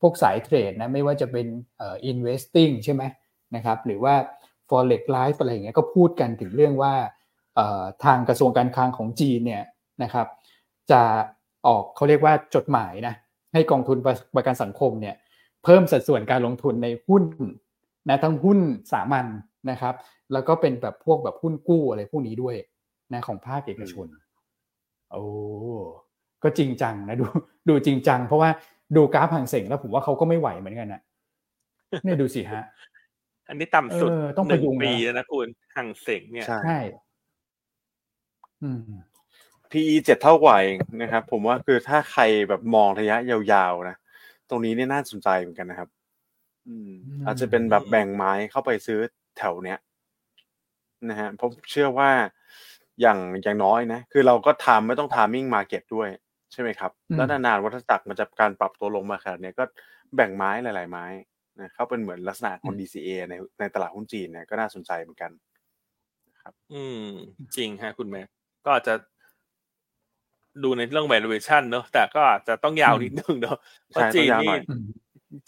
A: พวกสายเทรดนะไม่ว่าจะเป็นอ่อ investing ใช่ไหมนะครับหรือว่า forex life อะไรอย่างเงี้ยก็พูดกันถึงเรื่องว่าทางกระทรวงการคลังของจีนเนี่ยนะครับจะออกเขาเรียกว่าจดหมายนะ ให้กองทุนประกันสังคมเนี่ยเพิ่มสัดส่วนการลงทุนในหุ้นนะทั้งหุ้นสามัญนะครับ แล้วก็เป็นแบบพวกแบบหุ้นกู้อะไรพวกนี้ด้วยนะของภาคเอกชนโอ้ก็จริงจังนะดูดูจริงจัง เพราะว่าดูกราฟห่างเสงแล้วผมว่าเขาก็ไม่ไหวเหมือนกันนะเนี่ยดูสิฮะ
B: อันนี้ต่ำสุด
A: เออต้อง
B: ห
A: พ
B: นึ่ง
A: ยุงนะ
B: ปีแล้วนะคุณห่างเสงเนี่ย
C: ใช่
A: ใช่อืม
C: PE เจ็ดเท่ากว่าเองนะครับ ผมว่าคือถ้าใครแบบมองระยะยาวๆนะ ตรงนี้เนี่ยน่าสนใจเหมือนกันนะครับอืม
A: อืม
C: อาจจะเป็นแบบแบ่งไม้เข้าไปซื้อแถวเนี้ยนะฮะผมเชื่อว่าอย่างอย่างน้อยนะ คือเราก็ทำไม่ต้องทามมิ่งมาเก็ตด้วย ใช่ไหมครับ แล้วนานๆวัฏจักรมันจะการปรับตัวลงมาขนาดเนี้ยก็แบ่งไม้หลาย ๆ ไม้นะเข้าเป็นเหมือนลักษณะของ DCA ในในตลาดหุ้นจีนเนี่ยก็น่าสนใจเหมือนกัน
B: อืม จริงฮะ คุณแม่ก็อาจจะ ดูในเรื่อง valuation เนอะแต่ก็อาจจะต้องยาวนิดนึงเนอะเพราะ
C: ใช่
B: จีน
C: ต้องยาวหน่
B: นี่
C: อย
A: อืม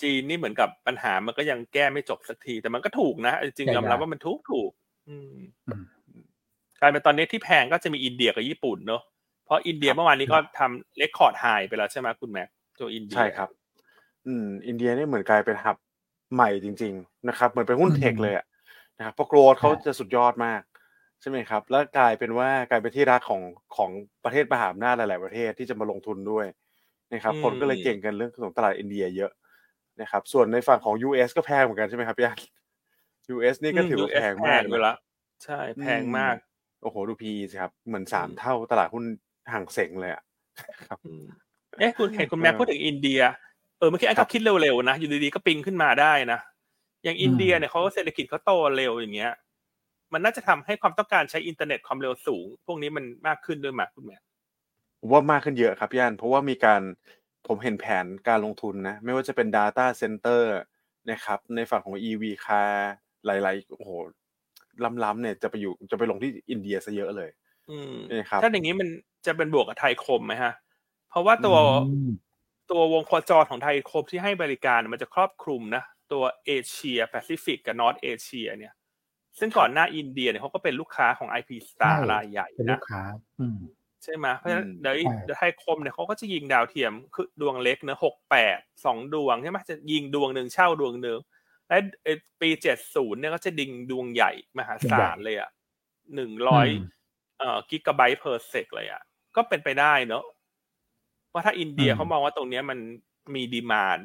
B: จีนนี่เหมือนกับปัญหามันก็ยังแก้ไม่จบสักที แต่มันก็ถูกนะ จริง
A: ใช่
B: ๆยอมรับ
A: ครับ
B: ว่ามันถูกถูกอืม
A: อืม
B: กลายเป็นตอนนี้ที่แพงก็จะมีอินเดียกับญี่ปุ่นเนอะเพราะอินเดีย
C: ครับ
B: เมื่อวานนี้ก็ทำ record high ไปแล้วใช่ไหมคุณแม็กตัวอินเดีย
C: ใช่ครับ อืม อินเดียนี่เหมือนกลายเป็น hub ใหม่จริง ๆ นะครับ เหมือนเป็นหุ้น
A: อืม
C: tech เลยอะนะครับเพราะ growth เขา
A: ครับ
C: จะสุดยอดมากใช่ไหมครับ แล้วกลายเป็นว่ากลายเป็นที่รักของของประเทศมหาอำนาจหลาย ๆ ประเทศที่จะมาลงทุนด้วยนะครับ คนก็เลยเก่งกันเรื่องของตลาดอินเดียเยอะนะครับ ส่วนในฝั่งของ US ก็แพงเหมือนกันใช่ไหมครับพี่อัน US นี่ก็ถือว่า
B: ม
C: แพงมาก
B: แพงไป
C: นะ
B: ละใช่แพงมาก
C: โอ้โห ดูพีสิครับ เหมือนสาม
B: อืม
C: เท่าตลาดหุ้นห่างเสงเลยอะครับ
B: อืมเอ๊ะคุณเห็นคุณแม็ก
C: เออ
B: พูดถึงอินเดีย เออเมื่อกี้ไอ้
C: ครั
B: ก็
C: บ
B: คิดเร็ว ๆ นะ อยู่ดี ๆ ก็ปิงขึ้นมาได้นะ อย่างอินเดียเนี่ยเขาเศรษฐกิจเขาโตเร็วอย่างเงี้ย มันน่าจะทำให้ความต้องการใช้อินเทอร์เน็ตความเร็วสูง พวกนี้มันมากขึ้นด้วยไหมคุณแม่
C: ผมว่ามากขึ้นเยอะครับพี่อันเพราะว่ามีการผมเห็นแผนการลงทุนนะ ไม่ว่าจะเป็น Data Center นะครับ ในฝั่งของ EV car หลายๆโอ้โหล้ำๆเนี่ยจะไปอยู่จะไปลงที่อินเดียซะเยอะเลย
B: อืม
C: นี่ครับ
B: ถ้าอย่างนี้มันจะเป็นบวกกับไทยคมไหมฮะ เพราะว่าตัว
A: อืม
B: ตัววงโคจรของไทยคมที่ให้บริการมันจะครอบคลุมนะ ตัวเอเชียแปซิฟิกกับ North Asia เนี่ย ซึ่งก่อนหน้าอินเดียเนี่ยเขาก็เป็นลูกค้าของ IP Star
A: ใช่
B: รายใหญ่
A: เป็นลู
B: นะ
A: กค้าอืม
B: ใช่ไหมเพราะฉะนั้น
C: อืม
B: เดี๋ยว
A: ใช่
B: เดี๋ยวไทยคมเนี่ยเขาก็จะยิงดาวเทียมคือดวงเล็กเนอะหกแปดสองดวงใช่ไหมจะยิงดวงหนึ่งเช่าดวงหนึ่งและเอ่อปีเจ็ดศูนย์เนี่ยก็จะยิงดวงใหญ่มหาศาลเลยอะหนึ่งร้อย
A: อืม
B: เอ่อ gigabyte per sec เลยอะก็เป็นไปได้เนอะว่าถ้าอินเดีย
A: อืม
B: เขามองว่าตรงเนี้ยมันมี demand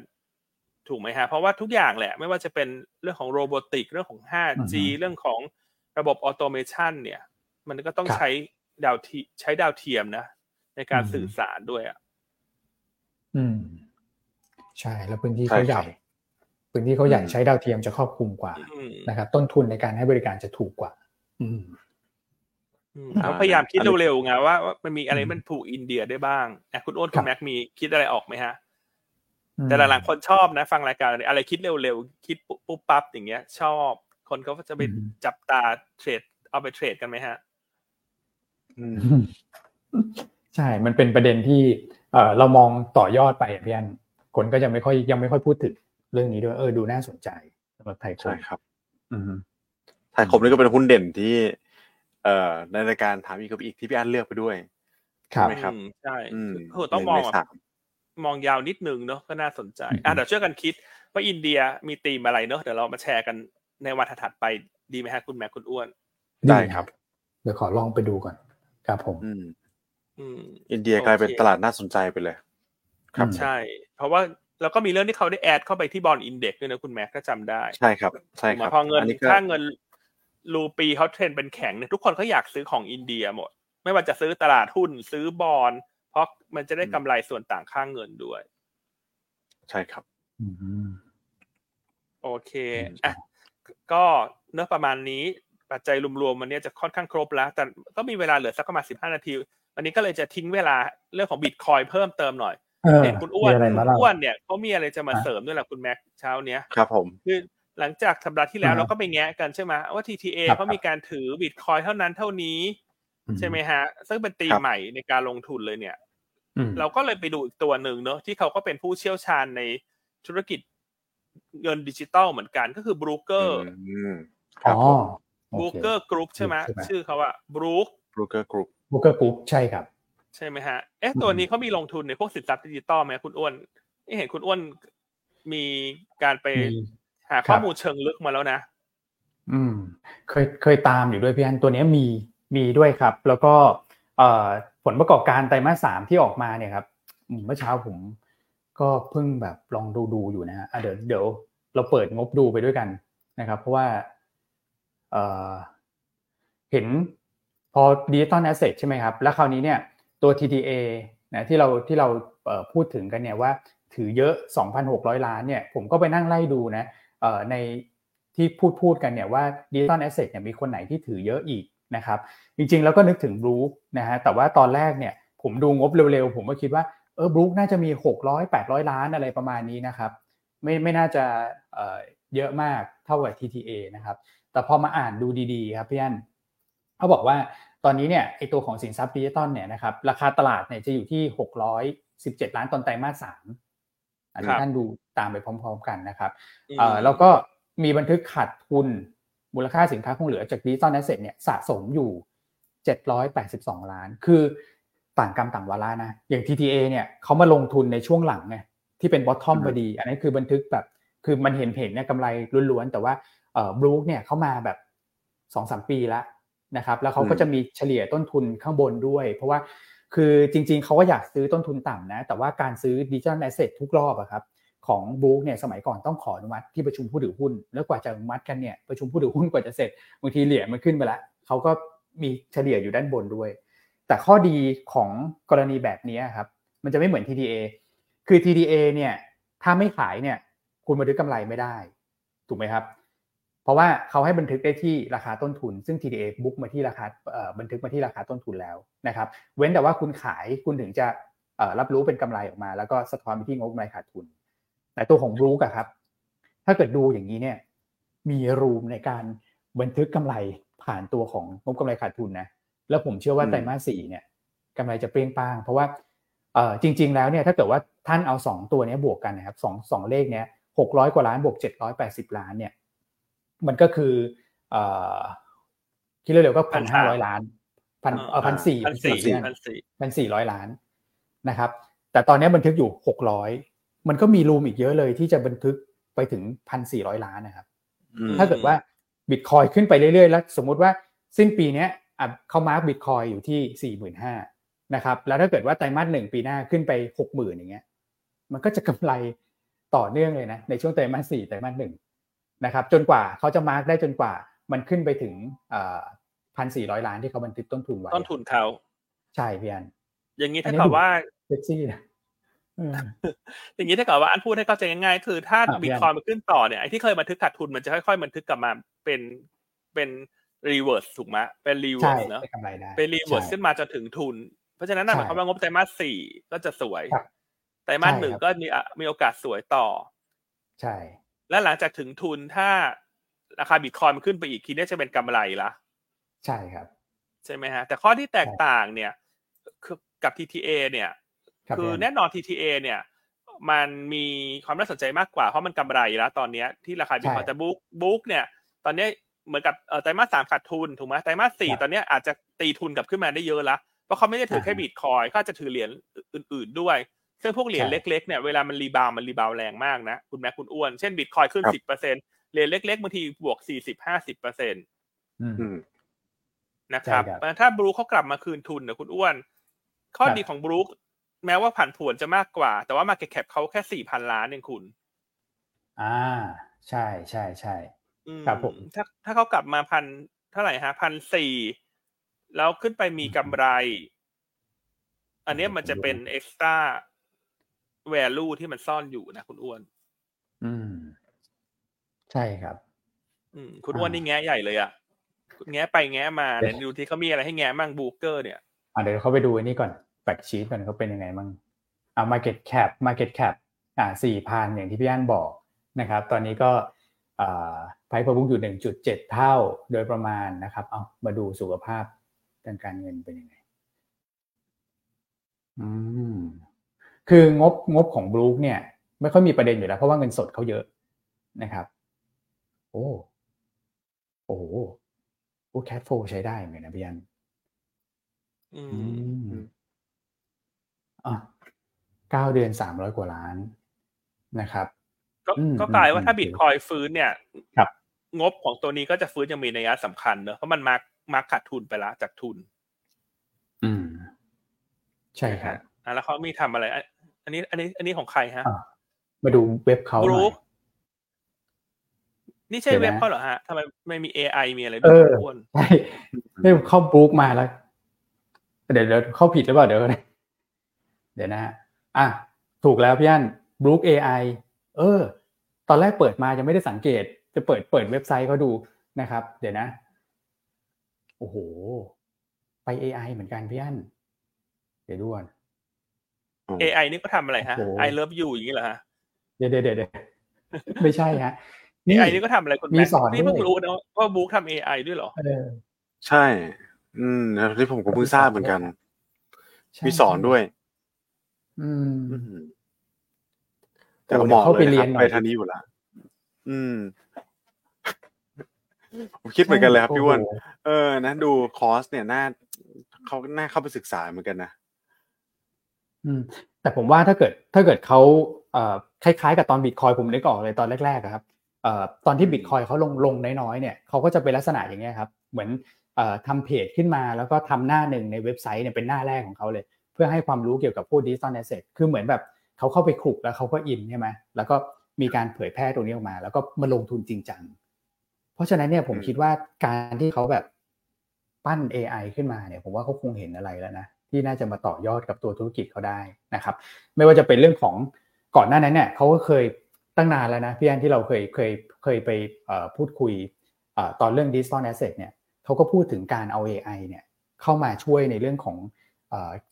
B: ถูกไหมฮะเพราะว่าทุกอย่างแหละไม่ว่าจะเป็นเรื่องของ robotic เรื่องของ 5G เรื่องของระบบ automation เนี่ย มันก็ต้อง
A: ครับ
B: ใช้ดาวเทียมใช้ดาวเทียมนะ ในการ
A: อืม
B: สื่อสารด้วยอะ
A: อืม ใช่ แล้วพื้นที่
C: ใช่
A: เขาให
C: ครั
A: ญ่
C: บ
A: พื้นที่เขาใหญ่
C: อืม
A: ใช้ดาวเทียมจะครอบคลุมกว่า
B: อืม
A: นะครับ ต้นทุนในการให้บริการจะถูกกว่า อืม
B: อืม
C: อ่า
B: เขาพยายามคิด
C: อันนี้
B: เร็วๆไงว่าว่ามันมีอะไรมันผูกอินเดียได้บ้างอะคุณอ้วน
A: ครั
B: คุ
A: บ
B: ณแม็กมีคิดอะไรออกไหมฮะ
A: อืม
B: แต่หลังๆคนชอบนะ ฟังรายการอะไรอะไรคิดเร็วๆ คิดปุ๊บปุ๊บปั๊บอย่างเงี้ย ชอบ คนเขาก็จะไป
A: อืม
B: จับตาเทรด เอาไปเทรดกันไหมฮะ
C: อืม
A: ใช่ มันเป็นประเด็นที่เออเรามองต่อยอดไปอะพี่อันคนก็จะไม่ค่อยยังไม่ค่อยพูดถึงเรื่องนี้ด้วยเออดูน่าสนใจสำหรับไทยค
C: ใช่
A: ม
C: ครับ
A: อืม
C: ไทยคมนี่ก็เป็นหุ้นเด่นที่ เอ่อในรายการถามอีกกับอีกที่พี่อันเลือกไปด้วย
A: ครับ
C: ใช่ไหมครับ
B: อืมใช่
C: อืม
B: คือต้องมอง
C: หนึ่ใน
B: แบบ
C: สา ม
B: มองยาวนิดนึงเนอะก็น่าสนใจ
A: อืม
B: อะเดี๋ยวช่วยกันคิดว่าอินเดียมีธีมอะไรเนอะเดี๋ยวเรามาแชร์กันในวันถัดๆไปดีไหมฮะคุณแม็กคุณอ้วน
C: ได้ครับ
A: เดี๋ยวขอลองไปดูก่อนครับผม
C: อืม
B: อืม
C: อินเดียกลายเป็น
B: โอเค
C: ตลาดน่าสนใจไปเลย ครับ
A: อืม
B: ใช่ เพราะว่าแล้วก็มีเรื่องที่เขาได้ add เข้าไปที่ bond index ด้วยนะคุณแม็กก็จำได้
C: ใช่ครับใช่
B: ถูก
C: ค
B: ไหม
C: รับ
B: พอเงิน
C: อันี้ก็
B: ค่าเงินรูปีเขาเทรนเป็นแข็งเนี่ยทุกคนก็อยากซื้อของอินเดียหมด ไม่ว่าจะซื้อตลาดหุ้นซื้อบอล เพราะมันจะได้กำไรส่วนต่างค่าเงินด้วย
C: ใช่ครับ
A: อืม
B: โอเค
A: อืม
B: อะก็เนื้อะประมาณนี้ปัจจัยรวมๆวันนี้จะค่อนข้างครบแล้ว แต่ก็มีเวลาเหลือสักประมาณสิบห้านาที วันนี้ก็เลยจะทิ้งเวลาเรื่องของบิตคอยเพิ่มเติมหน่อย
A: เออ
B: เห็นคุณอ้วน
A: มีอะไร
B: คุ
A: มา
B: ณ
A: เล่า
B: อ้วนเนี่ยเขามีอะไรจะมา
A: อะ
B: เสริมด้วยแหละคุณแม็กเช้าเนี้ย
C: ครับ ผม
B: คือหลังจากสัปดาห์ที่แล้ว
A: อ่าฮะ
B: เราก็ไปแงะกันใช่ไหมว่า TTA
A: ครับ
B: เขามีการถือบิตคอยเท่านั้นเท่านี้ ใช่ไหมฮะ ซึ่งเป็นตีม
C: ครับ
B: ใหม่ในการลงทุนเลยเนี่ย
A: อืม
B: เราก็เลยไปดูอีกตัวหนึ่งเนอะที่เขาก็เป็นผู้เชี่ยวชาญในธุรกิจเงินดิจิตอลเหมือนกันก็คือ Brooker อื
C: มค
A: อ๋
C: รับ
A: อ
C: ผม
B: Brooker Group ใช่ไหม
A: ใช่ไหม
B: ชื่อเขาอะบรูค
A: Brooker Group Brooker Group ใช่ครับ
B: ใช่ไหมฮะเอ๊ะตัวนี้เขามีลงทุนในพวกสินทรัพย์ดิจิตอลไหมคุณอ้วนนี่เห็นคุณอ้วนมีการไป
A: มี
B: หา
A: ครับ
B: ข้อมูลเชิงลึกมาแล้วนะ
A: อืม เคยเคยตามอยู่ด้วยพี่อันตัวเนี้ยมี มีด้วยครับ แล้วก็ผลประกอบการไตรมาสสามที่ออกมาเนี่ยครับเมื่อเช้าผมก็เพิ่งแบบลองดูดูอยู่นะฮะเดี๋ยวเดี๋ยวเราเปิดงบดูไปด้วยกันนะครับ เพราะว่าเห็นพอ digital asset ใช่ไหมครับ แล้วคราวนี้เนี่ยตัว TTA นะที่เราที่เราพูดถึงกันเนี่ยว่าถือเยอะ 2,600 ล้านเนี่ยผมก็ไปนั่งไล่ดูนะในที่พูดพูดกันเนี่ยว่า digital asset เนี่ยมีคนไหนที่ถือเยอะอีก นะครับจริงๆ แล้วก็นึกถึงบรูคนะฮะแต่ว่าตอนแรกเนี่ยผมดูงบเร็วๆ ผมก็คิดว่าเออบรูคน่าจะมี 600 800 ล้านอะไรประมาณนี้นะครับไม่ไม่น่าจะเอ่อเยอะมากเท่ากับ TTA นะครับแต่พอมาอ่านดูดีๆครับพี่อันเขาบอกว่าตอนนี้เนี่ยไอตัวของสินทรัพย์ดิจิตอลเนี่ยนะครับราคาตลาดเนี่ยจะอยู่ที่ 617 ล้านตอนไตรมาสสามอัน
B: ครั
A: นี้
B: บ
A: ท่านดูตามไปพร้อม ๆ กันนะครับ
B: อืม
A: เอ่อแล้วก็มีบันทึกขาดทุน มูลค่าสินค้าคงเหลือจาก digital asset เนี่ยสะสมอยู่ 782 ล้าน คือต่างกรรมต่างวาระนะ อย่าง TTA เนี่ยเขามาลงทุนในช่วงหลังไงที่เป็น bottom อืมพอดี อันนี้คือบันทึกแบบ คือมันเห็นเห็นเนี่ยกำไรล้วนๆ แต่ว่าเอ่อบรูคเนี่ยเขามาแบบสองสามปีแล้วนะครับ แล้วเขาก็จะมีเฉลี่ยต้นทุนข้างบนด้วย เพราะว่าคือจริง ๆ เขาก็อยากซื้อต้นทุนต่ำนะ แต่ว่าการซื้อ digital asset ทุกรอบอะครับ ของบุ๊กเนี่ยสมัยก่อนต้องขออนุมัติที่ประชุมผู้ถือหุ้น แล้วกว่าจะอนุมัติกันเนี่ยประชุมผู้ถือหุ้นกว่าจะเสร็จบางทีเหรียญมันขึ้นไปแล้วเขาก็มีเฉลี่ยอยู่ด้านบนด้วย แต่ข้อดีของกรณีแบบนี้ครับมันจะไม่เหมือน TDA คือ TDA เนี่ยถ้าไม่ขายเนี่ยคุณบันทึกกำไรไม่ได้ ถูกไหมครับ เพราะว่าเขาให้บันทึกได้ที่ราคาต้นทุน ซึ่ง TDA บุ๊กมาที่ราคาบันทึกมาที่ราคาต้นทุนแล้วนะครับ เว้นแต่ว่าคุณขายคุณถึงจะรับรู้เป็นกำไรออกมา แล้วก็สะท้อนไปที่งบกำไรขาดทุน แต่ตัวของบรูกอะครับ ถ้าเกิดดูอย่างนี้เนี่ย มีรูมในการบันทึกกำไรผ่านตัวของงบกำไรขาดทุนนะ แล้วผมเชื่อว่า
C: อืม
A: ไตรมาสสี่เนี่ยกำไรจะเปรี้ยงป้าง เพราะว่าเอ่อจริง ๆ แล้วเนี่ยถ้าเกิดว่าท่านเอาสองตัวเนี้ยบวกกันนะครับสองสองเลขเนี้ยหกร้อยกว่าล้านบวกเจ็ดร้อยแปดสิบล้านเนี่ย มันก็คือเอ่อคิดเร็วๆก็พันห้าร้อยล้านพันเออพันสี่
B: พันสี่
A: พั
B: พั
A: น
B: นสี่
A: พันสี่ร้อยล้านนะครับ แต่ตอนนี้บันทึกอยู่หกร้อย มันก็มี room อีกเยอะเลยที่จะบันทึกไปถึงพันสี่ร้อยล้านนะครับ
C: อืม
A: ถ้าเกิดว่าบิตคอยน์ขึ้นไปเรื่อยๆ แล้ว สมมุติว่าสิ้นปีเนี้ยอะเขา mark บิตคอยน์อยู่ที่สี่หมื่นห้านะครับ แล้วถ้าเกิดว่าไตรมาสหนึ่งปีหน้าขึ้นไปหกหมื่นอย่างเงี้ย มันก็จะกำไรต่อเนื่องเลยนะ ในช่วงไตรมาสสี่ไตรมาสหนึ่งนะครับ จนกว่าเขาจะ mark ได้จนกว่ามันขึ้นไปถึงพันสี่ร้อยล้านที่เขาบันทึกต้นทุนไว้
B: ต้นทุนเขา
A: ใช่พี่อัน
B: อย่างนี้
A: อัน
B: ถ้า
A: นี้
B: กับ
A: ดู
B: ว่า
A: เซ็กซี่นะเออ
B: อย่างนี้ถ้าเกิดว่าอันพูดให้เข้าใจง่ายๆคือถ้า
A: อะ
B: บิตคอยน์มันขึ้นต่อเนี่ยไอ้ที่เคยบันทึกขาดทุนมันจะค่อยๆบันทึกกลับมาเป็นเป็น reverse ถูกไหมเป็นรีเวิ
A: ใช่
B: เนอะ
A: ได้กำไรได้
B: เป็นรีเวิร์ส
A: ใช่
B: ขึ้นมาจนถึงทุน เพราะฉะนั้นน่ะห
A: ใช่
B: มายความว่างบไตรมาสสี่ก็จะสวย
A: ครับ
B: ไตรมาส
A: ใช่
B: หนึ่ง
A: ครับ
B: ก็มีอะมีโอกาสสวยต่อ
A: ใช่
B: และหลังจากถึงทุนถ้าราคาบิตคอยมันขึ้นไปอีกทีนี้จะเป็นกำไรละ
A: ใช่ครับ
B: ใช่ไหมฮะ แต่ข้อที่แตกต่างเนี่ยคือกับ TTA เนี่ย
A: ครับ
B: คือ
A: พี่
B: แน่นอน TTA เนี่ย มันมีความน่าสนใจมากกว่าเพราะมันกำไรแล้ว ตอนเนี้ยที่ราคาบิตคอย
A: ใช่
B: แต่บุ๊กบุ๊กเนี่ย ตอนเนี้ยเหมือนกับเอ่อไตรมาสสามขาดทุนถูกไหมไตรมาสสี่
A: ครับ
B: ตอนเนี้ยอาจจะตีทุนกลับขึ้นมาได้เยอะละเพราะเขาไม่ได้ถือแค่
A: อ่าฮะ
B: บิตคอยเขาอาจจะถือเหรียญอื่น ๆด้วยซึ่งพวกเหรียญ
A: ใช่
B: เล็กๆเนี่ยเวลามัน rebound มัน rebound แรงมากนะ คุณแม็กคุณอ้วน เช่นบิตคอยน์ขึ้น
C: ครับ
B: สิบเปอร์เซ็นต์เหรียญเล็กๆบางทีบวกสี่สิบห้าสิบเปอร์เซ็นต์
A: อืม
C: อืม
B: นะครับ
A: ใช่ครับ
B: เพราะฉะนั้นถ้าบรูคเขากลับมาคืนทุนนะคุณอ้วน
A: ครับ
B: ดีของบรูค แม้ว่าผันผวนจะมากกว่า แต่ว่า market cap เขาแค่สี่พันล้านเองคุณ
A: อ่า ใช่ใช่ใช่
B: อืม
A: ครับผม
B: ถ้าถ้าเขากลับมาพันเท่าไหร่ฮะพันสี่แล้วขึ้นไปมีกำไร อันเนี้ยมันจะเป็น extra value ที่มันซ่อนอยู่นะคุณอ้วน
A: อืม ใช่ครับ
B: อืม คุณอ้วน
A: อ่านี่
B: นี่แง้มใหญ่เลยอะแง้มไปแง้มมา
A: เนี่
B: ย
A: ยว
B: ดูที่เขามีอะไรให้แง้มมั่ง Brooker เนี่ย
A: อ่าเดี๋ยวเขาไปดูอันนี้ก่อน fact sheet ก่อนเขาเป็นยังไงมั่งอ่า market cap market cap อ่าสี่พันอย่างที่พี่อันบอกนะครับ ตอนนี้ก็อ่าไพร์บุ๊กอยู่หนึ่งจุดเจ็ดเท่าโดยประมาณนะครับ เอามาดูสุขภาพทางการเงินเป็นยังไง อืม คืองบงบของบรูคเนี่ย ไม่ค่อยมีประเด็นอยู่แล้ว เพราะว่าเงินสดเขาเยอะนะครับ โอ้โอ้โหโอ้แคทโฟใช้ได้เหมือนกันนะพี่อัน
B: อื
A: อื
B: ม
A: มอะ เก้าเดือนสามร้อยกว่าล้านนะครับ
B: ก็
A: อืม
B: ก็กลาย
A: อืม
B: ว่าถ้า
A: อืม
B: บิตคอยฟื้นเนี่ย
A: ครับ
B: งบของตัวนี้ก็จะฟื้นยังมีนัยสำคัญเนอะเพราะมันมามาขาดทุนไปละจากทุน
A: อืม ใช่ครับ
B: อะแล้วเขามีทำอะไรอะอันนี้ อันนี้ อันนี้ของใครฮะ
A: อะมาดูเว็บเขาห
B: บ
A: น่
B: รู
A: อย
B: คนี่ใช่
A: เดี๋ยวนะ
B: เว็บเขาเหรอฮะทำไมไม่มี AI มีอะไร
A: เอ
B: ด้วย
A: อ
B: อ้วน
A: ใช่ไม่เข้าบรูคมาแล้ว เดี๋ยวเดี๋ยวเข้าผิดหรือเปล่าเดี๋ยวนะ เดี๋ยวนะฮะอะถูกแล้วพี่อันบรูค AI เออ ตอนแรกเปิดมายังไม่ได้สังเกต จะเปิดเปิดเว็บไซต์เขาดูนะครับ เดี๋ยวนะ โอ้โห ไป AI เหมือนกันพี่อันเดี๋ยวดูก่อน
B: AI นี่ก็ทำอะไรฮะ
A: โอ้โห
B: I love you อย่างนี้เหรอฮะ
A: เดี๋ยวเดี๋ยวเดี๋ยวเดี๋ยวไม่ใช่ฮะ
B: AI นี่ก็ทำอะไรคุณ
A: มี
B: แม่
A: สอน
B: นี่เพิ่ง
A: ด้วย
B: รู้นะว่าบุ๊กทำ AI ด้วยเหรอ
A: เออ
C: ใช่ อืมแล้วที่ผมก็เพิ่งทราบเหมือนกัน
A: ใช่
C: มีสอนด้วย
A: อืม
C: อืมแต่ก็มอง
A: เข้า
C: เล
A: ไป
C: ย
A: เรี
C: นะ
A: ย
C: คนรับ
A: หน่
C: ไป
A: อย
C: ทางนี้อยู่ละอืมผมคิดเหมือนกันเลยครับพี่อ้วน
A: โโห
C: เออนะดูคอร์สเนี่ยน่าเขาน่าเข้าไปศึกษาเหมือนกันนะ
A: อืม แต่ผมว่าถ้าเกิด ถ้าเกิดเขาเอ่อคล้ายๆ กับตอนบิตคอยผมนึกออกเลยตอนแรกๆอะครับเอ่อตอนที่บิตคอยเขาลงลงน้อยๆเนี่ยเขาก็จะเป็นลักษณะอย่างเงี้ยครับ เหมือนเอ่อทำเพจขึ้นมาแล้วก็ทำหน้าหนึ่งในเว็บไซต์เนี่ยเป็นหน้าแรกของเขาเลย เพื่อให้ความรู้เกี่ยวกับพวก digital asset คือเหมือนแบบเขาเข้าไปคลุกแล้วเขาก็อินใช่ไหมแล้วก็มีการเผยแพร่ตรงนี้ออกมา แล้วก็มาลงทุนจริงจัง เพราะฉะนั้นเนี่ยผมคิดว่าการที่เขาแบบปั้น AI ขึ้นมาเนี่ยผมว่าเขาคงเห็นอะไรแล้วนะที่น่าจะมาต่อยอดกับตัวธุรกิจเขาได้นะครับ ไม่ว่าจะเป็นเรื่องของก่อนหน้านั้นเนี่ยเขาก็เคยตั้งนานแล้วนะพี่อันที่เราเคยเคยเคยไปพูดคุยอตอนเรื่อง digital asset เนี่ยเขาก็พูดถึงการเอา AI เนี่ยเข้ามาช่วยในเรื่องของ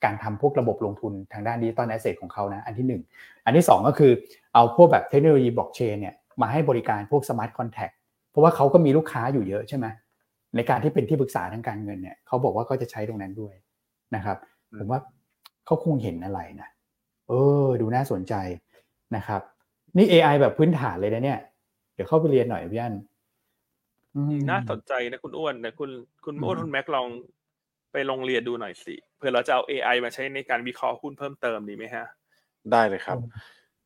A: การทำพวกระบบลงทุนทางด้าน digital asset ของเขานะอันที่หนึ่งอันที่สองก็คือเอาพวกแบบเทคโนโลยีบล็อกเชนเนี่ยมาให้บริการพวก smart contract เพราะว่าเขาก็มีลูกค้าอยู่เยอะใช่ไหมในการที่เป็นที่ปรึกษาทางการเงินเนี่ยเขาบอกว่าก็จะใช้ตรงนั้นด้วยนะครับ
C: อืม
A: ผมว่าเขาคงเห็นอะไรนะเออ ดูน่าสนใจนะครับ นี่ AI แบบพื้นฐานเลยนะเนี่ย เดี๋ยวเข้าไปเรียนหน่อยพี่อันอืม
B: น่าสนใจนะคุณอ้วนแต่คุณคุณ
A: อืม
B: อ้วนคุณแม็กลอง ไปลงเรียนดูหน่อยสิเผื่อเราจะเอา AI มาใช้ในการวิเคราะห์หุ้นเพิ่มเติมดีไหมฮะ
C: ได้เลยครับ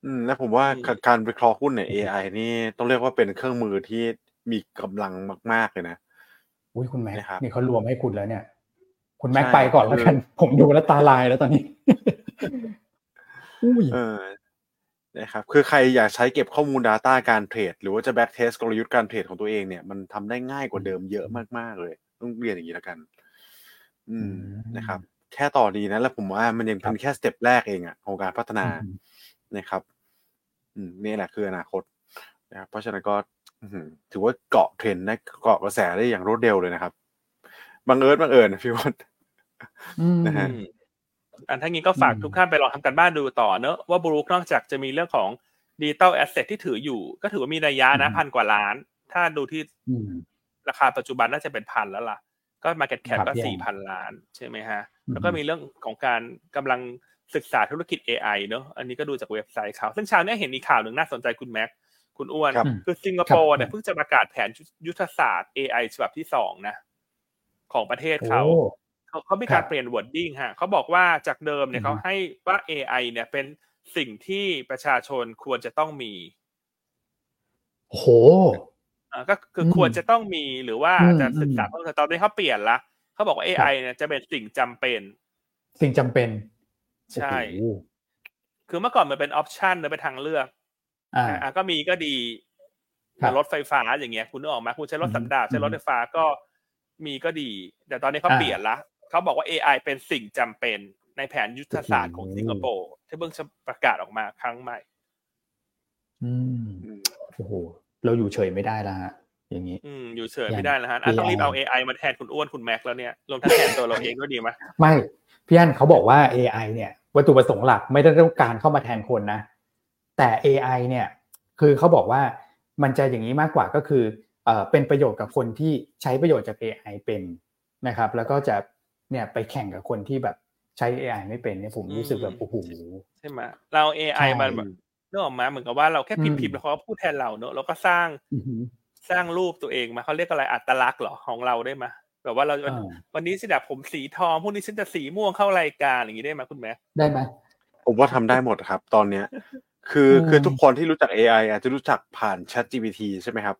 C: อืมแล้วผมว่า
B: อืม
C: การวิเคราะห์หุ้นเนี่ย AI นี่ต้องเรียกว่าเป็นเครื่องมือที่มีกำลังมาก ๆเลยนะ
A: อุ้ยคุณแม็ก
C: นะครับ
A: นี่เขารวมให้คุณแล้วเนี่ย คุณแม็ก
C: ใช่
A: ไปก่อนแล้วกัน ผมดูแล้วตาลายแล้วตอนนี้อุ้ย
C: เออนะครับคือใครอยากใช้เก็บข้อมูล Data การเทรด หรือว่าจะ back test กลยุทธ์การเทรดของตัวเองเนี่ยมันทำได้ง่ายกว่าเดิมเยอะมากๆเลย ต้องเรียนอย่างนี้แล้วกัน อืมนะครับ แค่ต่อดีนะ แล้วผมว่ามันยังเป็นแค่สเต็ปแรกเองอะของการพัฒนา
A: อืม
C: นะครับ อืมนี่แหละคืออนาคตนะครับเพราะฉะนั้นก็อื้อหือถือว่าเกาะเทรนด์ได้เกาะกระแสได้อย่างรวดเร็วเลยนะครับบังเอิญบังเอิญพี่วอน
A: อืม
C: นะฮะ
B: อืมอันทั้งนี้ก็ฝาก
A: อืม
B: ทุกท่านไปลองทำกันบ้านดูต่อเนอะว่าบรูคนอกจากจะมีเรื่องของ digital asset ที่ถืออยู่ ก็ถือว่ามีระยะนะพันกว่าล้าน ถ้าดูที่
A: อืม
B: ราคาปัจจุบันน่าจะเป็นพันแล้วล่ะ ก็ market cap ค
A: รับ
B: ก็
A: พี่
B: สี่พันล้านใช่ไหมฮะ
A: อืม
B: แล้วก็มีเรื่องของการกำลังศึกษาธุรกิจ AI เนอะอันนี้ก็ดูจากเว็บไซต์เขาซึ่งเช้าเนี้เห็นมีข่าวหนึ่งน่าสนใจคุณแม็กคุณอ้วน
C: ครับ
B: คือสิงคโปร์
A: ครับ
B: เนี่ยเพิ่งจะประกาศแผนยุทธศาสตร์ AI ฉบับที่สองนะของประเทศเขา
A: โอ้
B: เขาเขามีการ
A: ครับ
B: เปลี่ยน wording ฮะเขาบอกว่าจากเดิมเนี่ย
A: อือฮึ
B: เขาให้ว่า AI เนี่ยเป็นสิ่งที่ประชาชนควรจะต้องมี
A: โห
B: อ่า ก็คืออ
A: ม
B: ควรจะต้องมีหรือว่า
A: อืม
B: จะศึกษา
A: อืม
B: เพิ่มเติมตอนนี้เขาเปลี่ยนละเขาบอกว่า AI เนี่ยจะเป็นสิ่งจำเป็น
A: สิ่งจำเป็น
B: ใช่
A: โอ้โห
B: คือเมื่อก่อนมันเป็นออปชันหรือเป็นทางเลือก
A: อ่า
B: อ่าก็มีก็ดี
A: ครับ
B: รถไฟฟ้าอย่างเงี้ย คุณนึกออกไหมคุณใช้รถ
A: อืม
B: สันดาปใช้รถ
A: อืม
B: ไฟฟ้าก็มีก็ดี แต่ตอนนี้เขา
A: อ่า
B: เปลี่ยนละเขาบอกว่า AI เป็นสิ่งจำเป็นในแผนยุทธศาสตร์ของ
A: โอ้โห
B: สิงคโปร์ที่เพิ่งจะประกาศออกมาครั้งใหม่
A: อืม
C: อืม
A: โอ้โห เราอยู่เฉยไม่ได้แล้วฮะอย่างนี้
B: อืมอยู่เฉย
A: อย่าง
B: ไม่ได้นะฮะอะต้องรีบ
A: AI
B: เอา AI มาแทนคุณอ้วนคุณแม็กซ์แล้วเนี่ยรวมทั้งแทนตัวเราเองก็ดีไหม
A: ไม่พี่อันเขาบอกว่า AI เนี่ย วัตถุประสงค์หลักไม่ได้ต้องการเข้ามาแทนคนนะ แต่ AI เนี่ย คือเขาบอกว่ามันจะอย่างนี้มากกว่าก็คือเอ่อเป็นประโยชน์กับคนที่ใช้ประโยชน์จาก AI เป็นนะครับ แล้วก็จะเนี่ยไปแข่งกับคนที่แบบใช้ AI ไม่เป็นเนี่ยผมรู้สึกแบบโอ้โห
B: ใช่ไหมเรา AI
A: ใช่
B: มัน แบบเรื่องออกมาเหมือนกับว่าเราแค่พิมพ์
A: อืม
B: พิมพ์แล้วเขาก็พูดแทนเราเนอะแล้วก็สร้าง
A: อือหือ
B: สร้างรูปตัวเองมาเขาเรียกอะไรอัตลักษณ์เหรอของเราได้ไหมแบบว่าเรา
A: อ่า
B: วันนี้ฉันแบบผมสีทองพรุ่งนี้ฉันจะสีม่วงเข้ารายการอย่างนี้ได้ไหมคุณแม่
A: ได้ไหม
C: ผมว่าทำได้หมดครับ ตอนเนี้ย คือ
A: อืม
C: คือทุกคนที่รู้จัก AI อาจจะรู้จักผ่าน Chat GPT ใช่ไหมครับ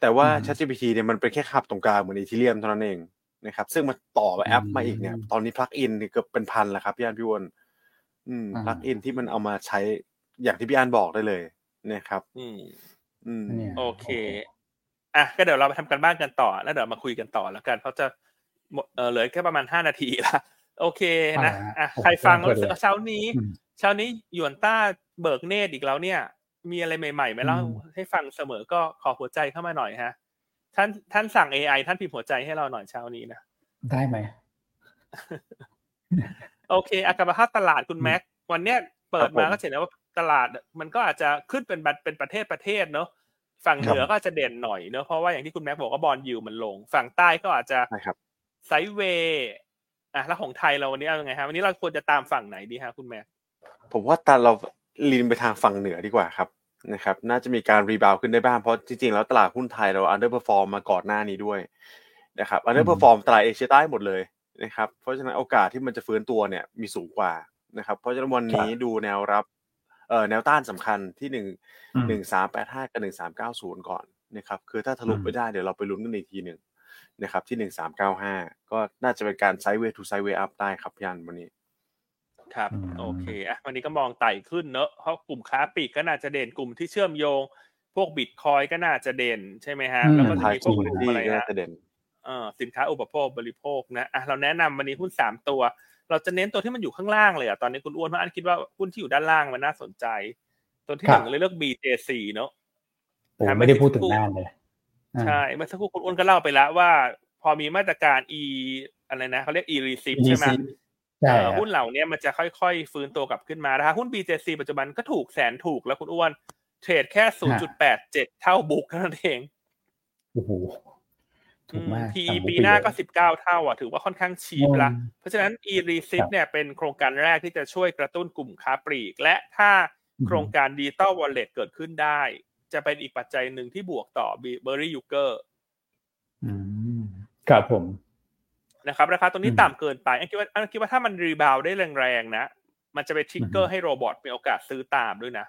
C: แต่ว่า
A: อืม
C: Chat GPT เนี่ยมันเป็นแค่คาบตรงกลางเหมือนอีทีเรียมเท่านั้นเองนะครับ ซึ่งมันต่อแอปมาอีกเนี่ย
A: อืม
C: ตอนนี้พลักอินเกือบเป็นพันแล้วครับพี่อันพี่วอนอืม
A: อ่า
C: พลักอินที่มันเอามาใช้ อย่างที่พี่อันบอกได้เลยนะครับ
B: อืม
C: อืม
A: เนี่ย
B: โอเคอะก็เดี๋ยวเราไปทำกันบ้านกันต่อ แล้วเดี๋ยวมาคุยกันต่อแล้วกัน เพราะจะหมดเออเหลือแค่ประมาณห้านาทีละโอเคนะ
A: อ่า
B: อะ
A: โอเค
B: ใครฟัง
A: เปิดเลย
B: เช้านี้
A: อืม
B: เช้านี้หยวนต้าเบิกเนตรอีกแล้วเนี่ย มีอะไรใหม่ๆไหมเล่า
A: อืม
B: ให้ฟังเสมอก็ขอหัวใจเข้ามาหน่อยฮะ ท่านท่านสั่ง AI ท่านพิมพ์หัวใจให้เราหน่อยเช้านี้นะ
A: ได้ไหม
B: โอเคอากาศภาพตลาดคุณ
A: อืม
B: แม็ก วันเนี้ยเปิดมา
C: ครับผม
B: ก็จะเห็นว่า ตลาดมันก็อาจจะขึ้นเป็นบัตเป็นประเทศประเทศเนอะฝั่งเหนือก็อาจจะเด่นหน่อยเนอะเพราะว่าอย่างที่คุณแม็กบอกว่า bond yield มันลง ฝั่งใต้ก็อาจจะ
C: ใช่ครับ
B: sideway อะแล้วของไทยเราวันนี้เอายังไงฮะวันนี้เราควรจะตามฝั่งไหนดีฮะคุณแม็ก
C: ผมว่าตาเรา lean ไปทางฝั่งเหนือดีกว่าครับนะครับน่าจะมีการ rebound ขึ้นได้บ้างเพราะจริงๆแล้วตลาดหุ้นไทยเรา underperform มาก่อนหน้านี้ด้วยนะครับ underperform ตลาดเอเชียใต้หมดเลยนะครับเพราะฉะนั้นโอกาสที่มันจะฟื้นตัวเนี่ยมีสูงกว่านะครับเพราะฉะนั้นวันนี้ดูแนวรับ เอ่อแนวต้านสำคัญที่หนึ่ง
A: อืม
C: หนึ่งสามแปดห้ากับหนึ่งสามเก้าศูนย์ก่อนนะครับคือถ้าทะลุ
A: อืม
C: ไปได้เดี๋ยวเราไปลุ้นกันอีกทีหนึ่งนะครับที่หนึ่งสามเก้าห้าก็น่าจะเป็นการ sideway to sideway up ได้ครับพี่อันวันนี้
B: ครับ
A: อืม
B: โอเคอะวันนี้ก็มองไต่ขึ้นเนอะเพราะกลุ่มค้าปลีกก็น่าจะเด่นกลุ่มที่เชื่อมโยง พวกบิตคอยน์ก็น่าจะเด่นใช่ไหมฮะ
A: อืม
B: แล้วก็จะ
C: ไทย
B: มีพวก
C: คู
B: ก
C: ณ
B: ลุ่ม
C: ที่
B: อะไร
C: ก็น่า
B: ฮะ
C: จะเด่น
B: เอ่อสินค้าอุปโภคบริโภคนะอะเราแนะนำวันนี้หุ้นสามตัว เราจะเน้นตัวที่มันอยู่ข้างล่างเลยอะตอนนี้คุณอ้วนเพราะอันคิดว่าหุ้นที่อยู่ด้านล่างมันน่าสนใจ ตัวที่
A: ค
B: ห
A: รับ
B: นึ่งเลยเลือก BJC เนอะ
A: โอ้ไม่ได้พูดถึงนานเลยอ่า
B: ใช่เมื่อสักครู่คุณอ้วนก็เล่าไปแล้วว่า พอมีมาตรการ e อะไรนะเขาเรียก e receipt ใช่ไหม
A: ใช่
B: เอ่อ
A: ครับ
B: หุ้นเหล่านี้มันจะค่อยๆ ฟื้นตัวกลับขึ้นมานะคะหุ้น BJC ปัจจุบันก็ถูกแสนถูกแล้วคุณอ้วนเทรดแค่ 0.87 เท่าบุ๊กเท่านั้นเอง
A: โอ้โห ถูกมาก
B: อืม PE
A: ต่ำกว่
B: ปีหน้าก็
A: เยอะ
B: 19 เท่าอะถือว่าค่อนข้างชีพละ
A: อืม
B: เพราะฉะนั้น e
A: ค
B: receipt
A: รับ
B: เนี่ยเป็นโครงการแรกที่จะช่วยกระตุ้นกลุ่มค้าปลีก และถ้า
A: อืม
B: โครงการ Digital Wallet เกิดขึ้นได้ จะเป็นอีกปัจจัยหนึ่งที่บวกต่อ Berry Yuger
A: อืมครับผม
B: นะครับราคาตัวนี้
A: อืม
B: ต่ำเกินไปอันคิดว่าอันคิดว่าถ้ามันรีบาวได้แรงๆนะ มันจะไปทริกเกอ
A: อื
B: ร์
A: อฮึ
B: ให้โรบอทมีโอกาสซื้อตามด้วยนะ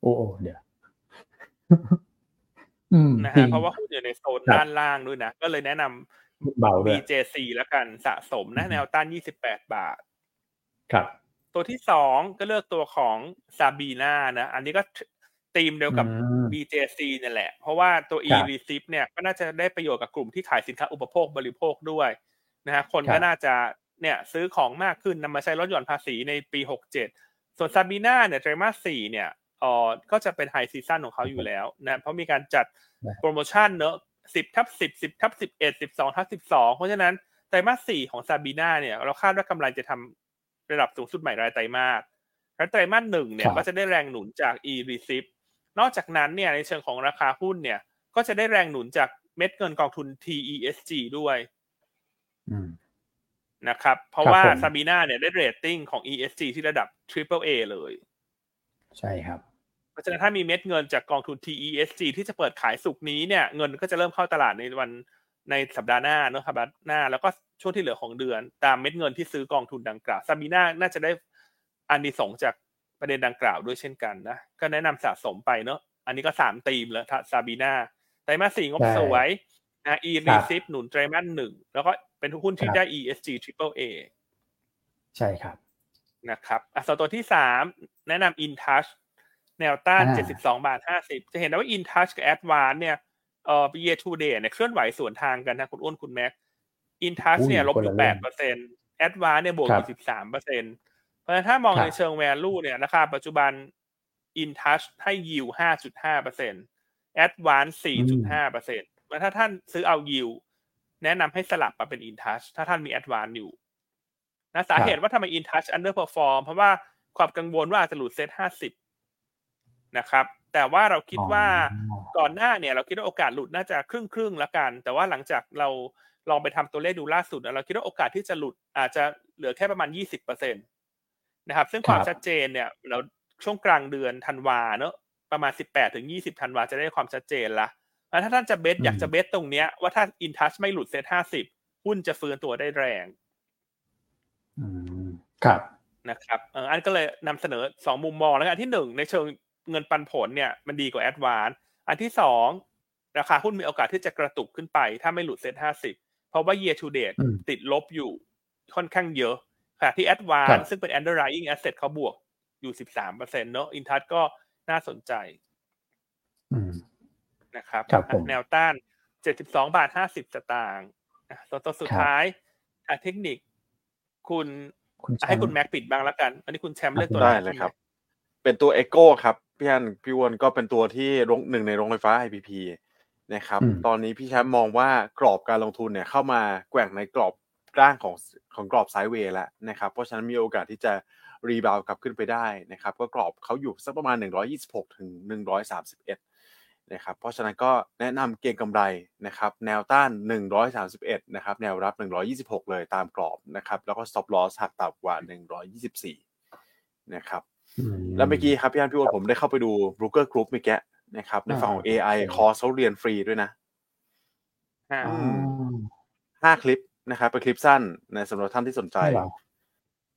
A: โอ้โอ้เดี๋ยวอืม
B: นะ
A: จริ
B: ฮะ
A: ง
B: เพราะว่าหุ้นอยู่ในโซน
A: ครับ
B: ด้านล่างด้วยนะ ก็เลยแนะนำ
A: เบาด้วย
B: BJC แล้วกันสะสมนะ
A: อือฮึ
B: แนวต้าน 28 บาท
A: ครับ
B: ตัวที่สองก็เลือกตัวของซาบีนานะ อันนี้ก็ธีมเดียวกับ
A: อืม
B: BJC เนี่ยแหละ เพราะว่าตัว e
A: ครับ
B: receipt เนี่ยก็น่าจะได้ประโยชน์กับกลุ่มที่ขายสินค้าอุปโภคบริโภคด้วยนะฮะคน
A: ครั
B: ก็
A: บ
B: น่าจะเนี่ยซื้อของมากขึ้นนำมาใช้ลดหย่อนภาษีในปี 67 ส่วนซาบีนาเนี่ยไตรมาสสี่เนี่ย ออก็จะเป็น high season ของเขาอยู่แล้วนะเพราะมีการจัดโปรโมชั่นเนอะสิบทับสิบสิบทับสิบเอ็ดสิบสองทับสิบสองเพราะฉะนั้นไตรมาสสี่ของซาบีนาเนี่ยเราคาดว่ากำไรจะทำระดับสูงสุดใหม่รายไตรมาสแล้วไตรมาสหนึ่งเนี่ยก็จะได้แรงหนุนจาก e r e c i p นอกจากนั้นเนี่ยในเชิงของราคาหุ้นเนี่ย ก็จะได้แรงหนุนจากเม็ดเงินกองทุน TESG ด้วย
A: อืม
B: นะครับ เพราะ
A: ครับ
B: ว่า
A: ผม
B: ซาบีนาเนี่ยได้เรตติ้งของ ESG ที่ระดับ Triple A เลย
A: ใช่ครับ
B: เพราะฉะนั้นถ้ามีเม็ดเงินจากกองทุน TESG ที่จะเปิดขายศุกร์นี้เนี่ยเงินก็จะเริ่มเข้าตลาดในวันในสัปดาห์หน้าเนอะสัปดาห์หน้า แล้วก็ช่วงที่เหลือของเดือน ตามเม็ดเงินที่ซื้อกองทุนดังกล่าวซาบีนาน่าจะได้อานิสงส์จากประเด็นดังกล่าวด้วยเช่นกันนะก็แนะนำสะสมไปเนอะอันนี้ก็สามธีมแล้วซาบีนาไตรมาสสี่งบ
A: ใช่
B: สวยนะ e
A: ครั
B: r e
A: บ
B: c i p หนุนไตรมาสหนึ่งแล้วก็เป็นหุ้นที่
A: ครับ
B: ได้ ESG Triple A
A: ใช่ครับ
B: นะครับอะส่วนตัวที่สามแนะนำ InTouch แนวต้าน
A: อ่า
B: เจ็ดสิบสองบาทห้าสิบจะเห็นได้ว่า InTouch กับ Advance เนี่ยเอ่อ year to date เนี่ยเคลื่อนไหวสวนทางกันนะคุณอ้วนคุณแม็ก InTouch
A: อุ้ย
B: เนี่ยลบ
A: คน
B: อ
A: ละ
B: ยู่
A: เรื่
B: แป
A: อ
B: ด
A: ง
B: เปอร์เซ็นต์ Advance เนี่ยบวก
A: ค
B: อ
A: รับ
B: ยู่สิบสามเปอร์เซ็นต์เพราะฉะนั้นถ้ามอง
A: ครับ
B: ในเชิง value เนี่ยราคาปัจจุบัน InTouch ให้ yield ห้าจุดห้าเปอร์เซ็นต์ Advance สี่จุดห้าเปอร์เซ็นต์ถ้าท่านซื้อเอา yield แนะนำให้สลับมาเป็น InTouch ถ้าท่านมี Advance อยู่นะสาเหตุว่าทำไม InTouch underperform เพราะว่าความกังวลว่าอาจจะหลุดเซตห้าสิบ นะครับ แต่ว่าเราคิดว่า
A: อ๋อ
B: ก่อนหน้าเนี่ยเราคิดว่าโอกาสหลุดน่าจะครึ่งครึ่งๆละกัน แต่ว่าหลังจากเราลองไปทำตัวเลขดูล่าสุดนะเราคิดว่าโอกาสที่จะหลุดอาจจะเหลือแค่ประมาณยี่สิบเปอร์เซ็นตนะครับ ซึ่งความ
A: ครับ
B: ชัดเจนเนี่ย เราช่วงกลางเดือนธันวาเนอะประมาณสิบแปดถึงยี่สิบธันวาจะได้ความชัดเจนละแล้วถ้าท่านจะเบสอยากจะเบสตรงเนี้ยว่าถ้า InTouch ไม่หลุดเซตห้าสิบหุ้นจะฟื้นตัวได้แรง
A: อืมครับ
B: นะครับเอออันก็เลยนำเสนอสองมุมมองแล้วกันอันที่หนึ่งในเชิง เงินปันผลเนี่ยมันดีกว่าแอดวานอันที่สองราคาหุ้นมีโอกาสที่จะกระตุกขึ้นไป ถ้าไม่หลุดเซ็ตห้าสิบเพราะว่า year to date
A: อืม
B: ติดลบอยู่ค่อนข้างเยอะขณะที่แอดวาน
A: ครับ
B: ซึ่งเป็น underlying asset เขาบวกอยู่สิบสามเปอร์เซ็นต์เนอะอินทัศก็น่าสนใจ
A: อืม
B: นะครับ
A: ครับผม
B: แนวต้านเจ็ดสิบสองบาทห้าสิบสตางค์อะตัวตัวสุด
A: ครับ
B: ท้ายทางเทคนิค คุณ
A: คุณแช
B: ให้
A: มป์
B: คุณแม็กปิดบ้างแล้วกัน อันนี้คุณแชมป์เลือกตัว
C: ได้
B: หน
C: เลยครับ เป็นตัว Echo ครับ พี่อันพี่อ้วนก็เป็นตัวที่โรงหนึ่งในโรงไฟฟ้า IPP นะครับ
A: อืม
C: ตอนนี้พี่แชมป์มองว่ากรอบการลงทุนเนี่ยเข้ามาแกว่งในกรอบร่างของของกรอบไซด์เวย์แล้วนะครับ เพราะฉะนั้นมีโอกาสที่จะรีบาวกลับขึ้นไปได้นะครับ ก็กรอบเขาอยู่สักประมาณ 126 ถึง 131 นะครับ เพราะฉะนั้นก็แนะนำเก็งกำไรนะครับ แนวต้าน 131 นะครับ แนวรับ 126 เลยตามกรอบนะครับ แล้วก็ stop loss หักต่ำกว่า 124 นะครับ
A: อืม
C: แล้วเมื่อกี้ครับพี่อันพี่อ้วนผมได้เข้าไปดู Broker Group เมื่อกี้นะครับ ในฝั่งของ AI คอร์สเขาเรียนฟรีด้วยนะ
B: อ่า
A: อ๋อ
C: ห้าคลิปนะครับเป็นคลิปสั้นในสำหรับท่านที่สนใจ
A: ใช่เหรอ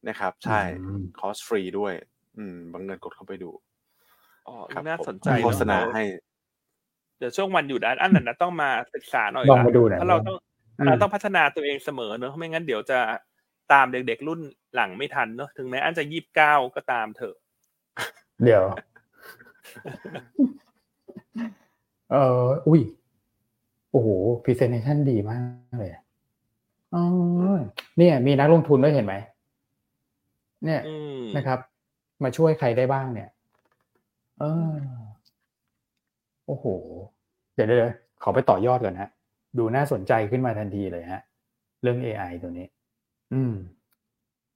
C: นะครับ ใช่
A: อืม
C: คอร์สฟรีด้วย อืมบางเงินกดเข้าไปดู
B: อ๋อ
C: ครับ
B: น่า
C: ผม
B: สนใจ
C: โฆษณา
B: เอะ
C: ให้
B: เดี๋ยวช่วงวันหยุดอันอันนั้นนะต้องมาศึกษาหน่อย
A: ลอง
B: ละ
A: มาดูหน่อย
B: เพราะเราต้อง
A: อืม
B: เราต้องพัฒนาตัวเองเสมอเนอะไม่งั้นเดี๋ยวจะตามเด็กๆรุ่นหลังไม่ทันเนอะถึงแม้อันจะยี่สิบเก้าก็ตามเถอะ
A: เดี๋ยว เอออุ้ย โอ้โห presentation ดีมากเลยอ๋อเนี่ย มีนักลงทุนด้วยเห็นไหม เนี่ย
B: อืม
A: นะครับ มาช่วยใครได้บ้างเนี่ย เออ โอ้โห เดี๋ยวเดี๋ยวขอไปต่อยอดก่อนฮะ ดูน่าสนใจขึ้นมาทันทีเลยฮะ เรื่อง AI ตัวนี้ อืม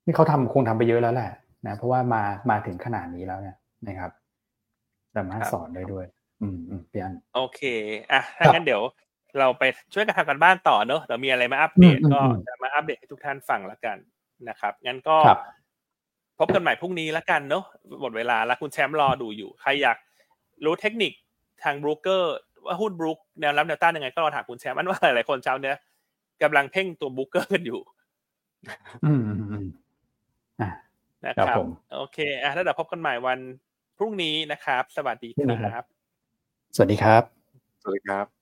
A: นี่เขาทำคงทำไปเยอะแล้วแหละ นะเพราะว่ามามาถึงขนาดนี้แล้วเนี่ยนะครับสามารถสอนได้ด้วย อืมอืมพี่อัน
B: โอเคอะถ้า
A: ครับ
B: งั้นเดี๋ยวเราไปช่วยกันทำกันบ้านต่อเนอะเดี๋ยวมีอะไรมาอัปเดต
A: อืม
B: ก็
A: อืม
B: จะมาอัปเดตให้ทุกท่านฟังละกันนะครับงั้นก็
A: ครับ
B: พบกันใหม่พรุ่งนี้ละกันเนอะหมดเวลาแล้วคุณแชมป์รอดูอยู่ ใครอยากรู้เทคนิคทางบรูเกอร์ว่าหุ้นบรูคแนวรับแนวต้านยังไงก็รอถามคุณแชมป์อันว่าหลายๆคนเช้าเนี้ยกำลังเพ่งตัวบรูเกอร์กันอยู่
A: อืมอืมอืมอะ
B: นะค
A: ครั
B: รั
A: บบผม
B: โอเคอะแล้วเดี๋ยวพบกันใหม่วันพรุ่งนี้นะครับ สวัสดี
A: พรุ่งนี้
B: ค
A: ครั
B: รับ
A: บสวัสดีครับ
C: สวัสดีครับ